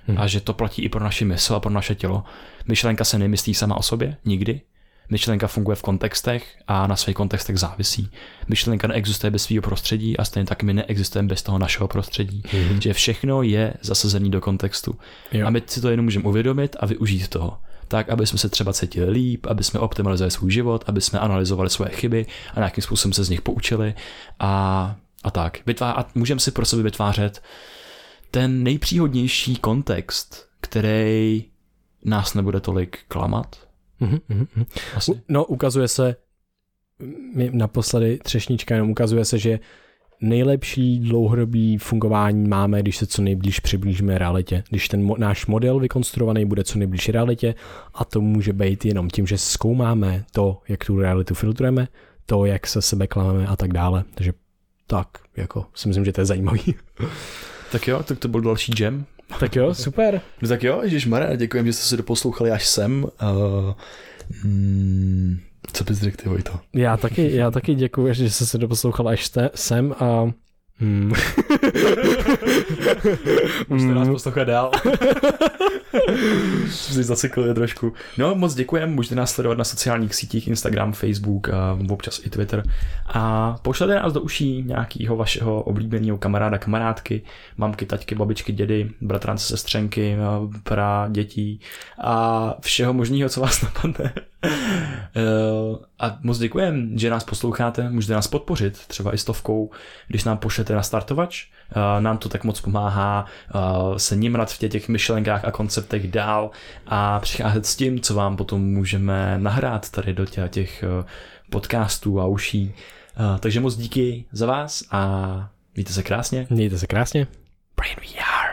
Speaker 2: Hmm. A že to platí i pro naši mysl a pro naše tělo. Myšlenka se nemyslí sama o sobě, nikdy Myšlenka funguje v kontextech a na svých kontextech závisí. Myšlenka neexistuje bez svého prostředí a stejně tak my neexistujeme bez toho našeho prostředí. Mm-hmm. Že všechno je zasazený do kontextu. Jo. A my si to jenom můžeme uvědomit a využít toho tak, aby jsme se třeba cítili líp, aby jsme optimalizovali svůj život, aby jsme analyzovali svoje chyby a nějakým způsobem se z nich poučili a, a tak. Vytvá- a můžeme si pro sebe vytvářet ten nejpříhodnější kontext, který nás nebude tolik klamat. Mm-hmm.
Speaker 1: Asi. No, ukazuje se, mi naposledy třešnička jenom ukazuje se, že nejlepší dlouhodobý fungování máme, když se co nejblíž přiblížíme realitě. Když ten mo- náš model vykonstruovaný bude co nejblíž realitě a to může být jenom tím, že zkoumáme to, jak tu realitu filtrujeme, to, jak se sebe klameme a tak dále. Takže tak, jako si myslím, že to je zajímavý.
Speaker 2: Tak jo, tak to byl další jam.
Speaker 1: Tak jo, super.
Speaker 2: No tak jo, Ježíš Mare, děkujem, že jste se doposlouchali až sem. Uh, mm, co bys řekl ty, Vojto?
Speaker 1: Já taky, já taky děkuji, že jste se doposlouchal až jste, sem a Hmm. [laughs]
Speaker 2: Můžete nás poslouchat dál. Jsem si trošku. No, moc děkujem, můžete nás sledovat na sociálních sítích, Instagram, Facebook a občas i Twitter. A pošlete nás do uší nějakého vašeho oblíbeného kamaráda, kamarádky, mamky, taťky, babičky, dědy, bratrance, sestřenky, pra, dětí a všeho možného, co vás napadne. Eh, a moc děkujem, že nás posloucháte, můžete nás podpořit, třeba i stovkou, když nám pošlete na startovač. Eh, nám to tak moc pomáhá eh, se nimrat v těch myšlenkách a konceptech dál a přicházet s tím, co vám potom můžeme nahrát tady do těch podcastů a uší. Takže moc díky za vás a mějte se krásně.
Speaker 1: Mějte se krásně.
Speaker 2: Brain VR.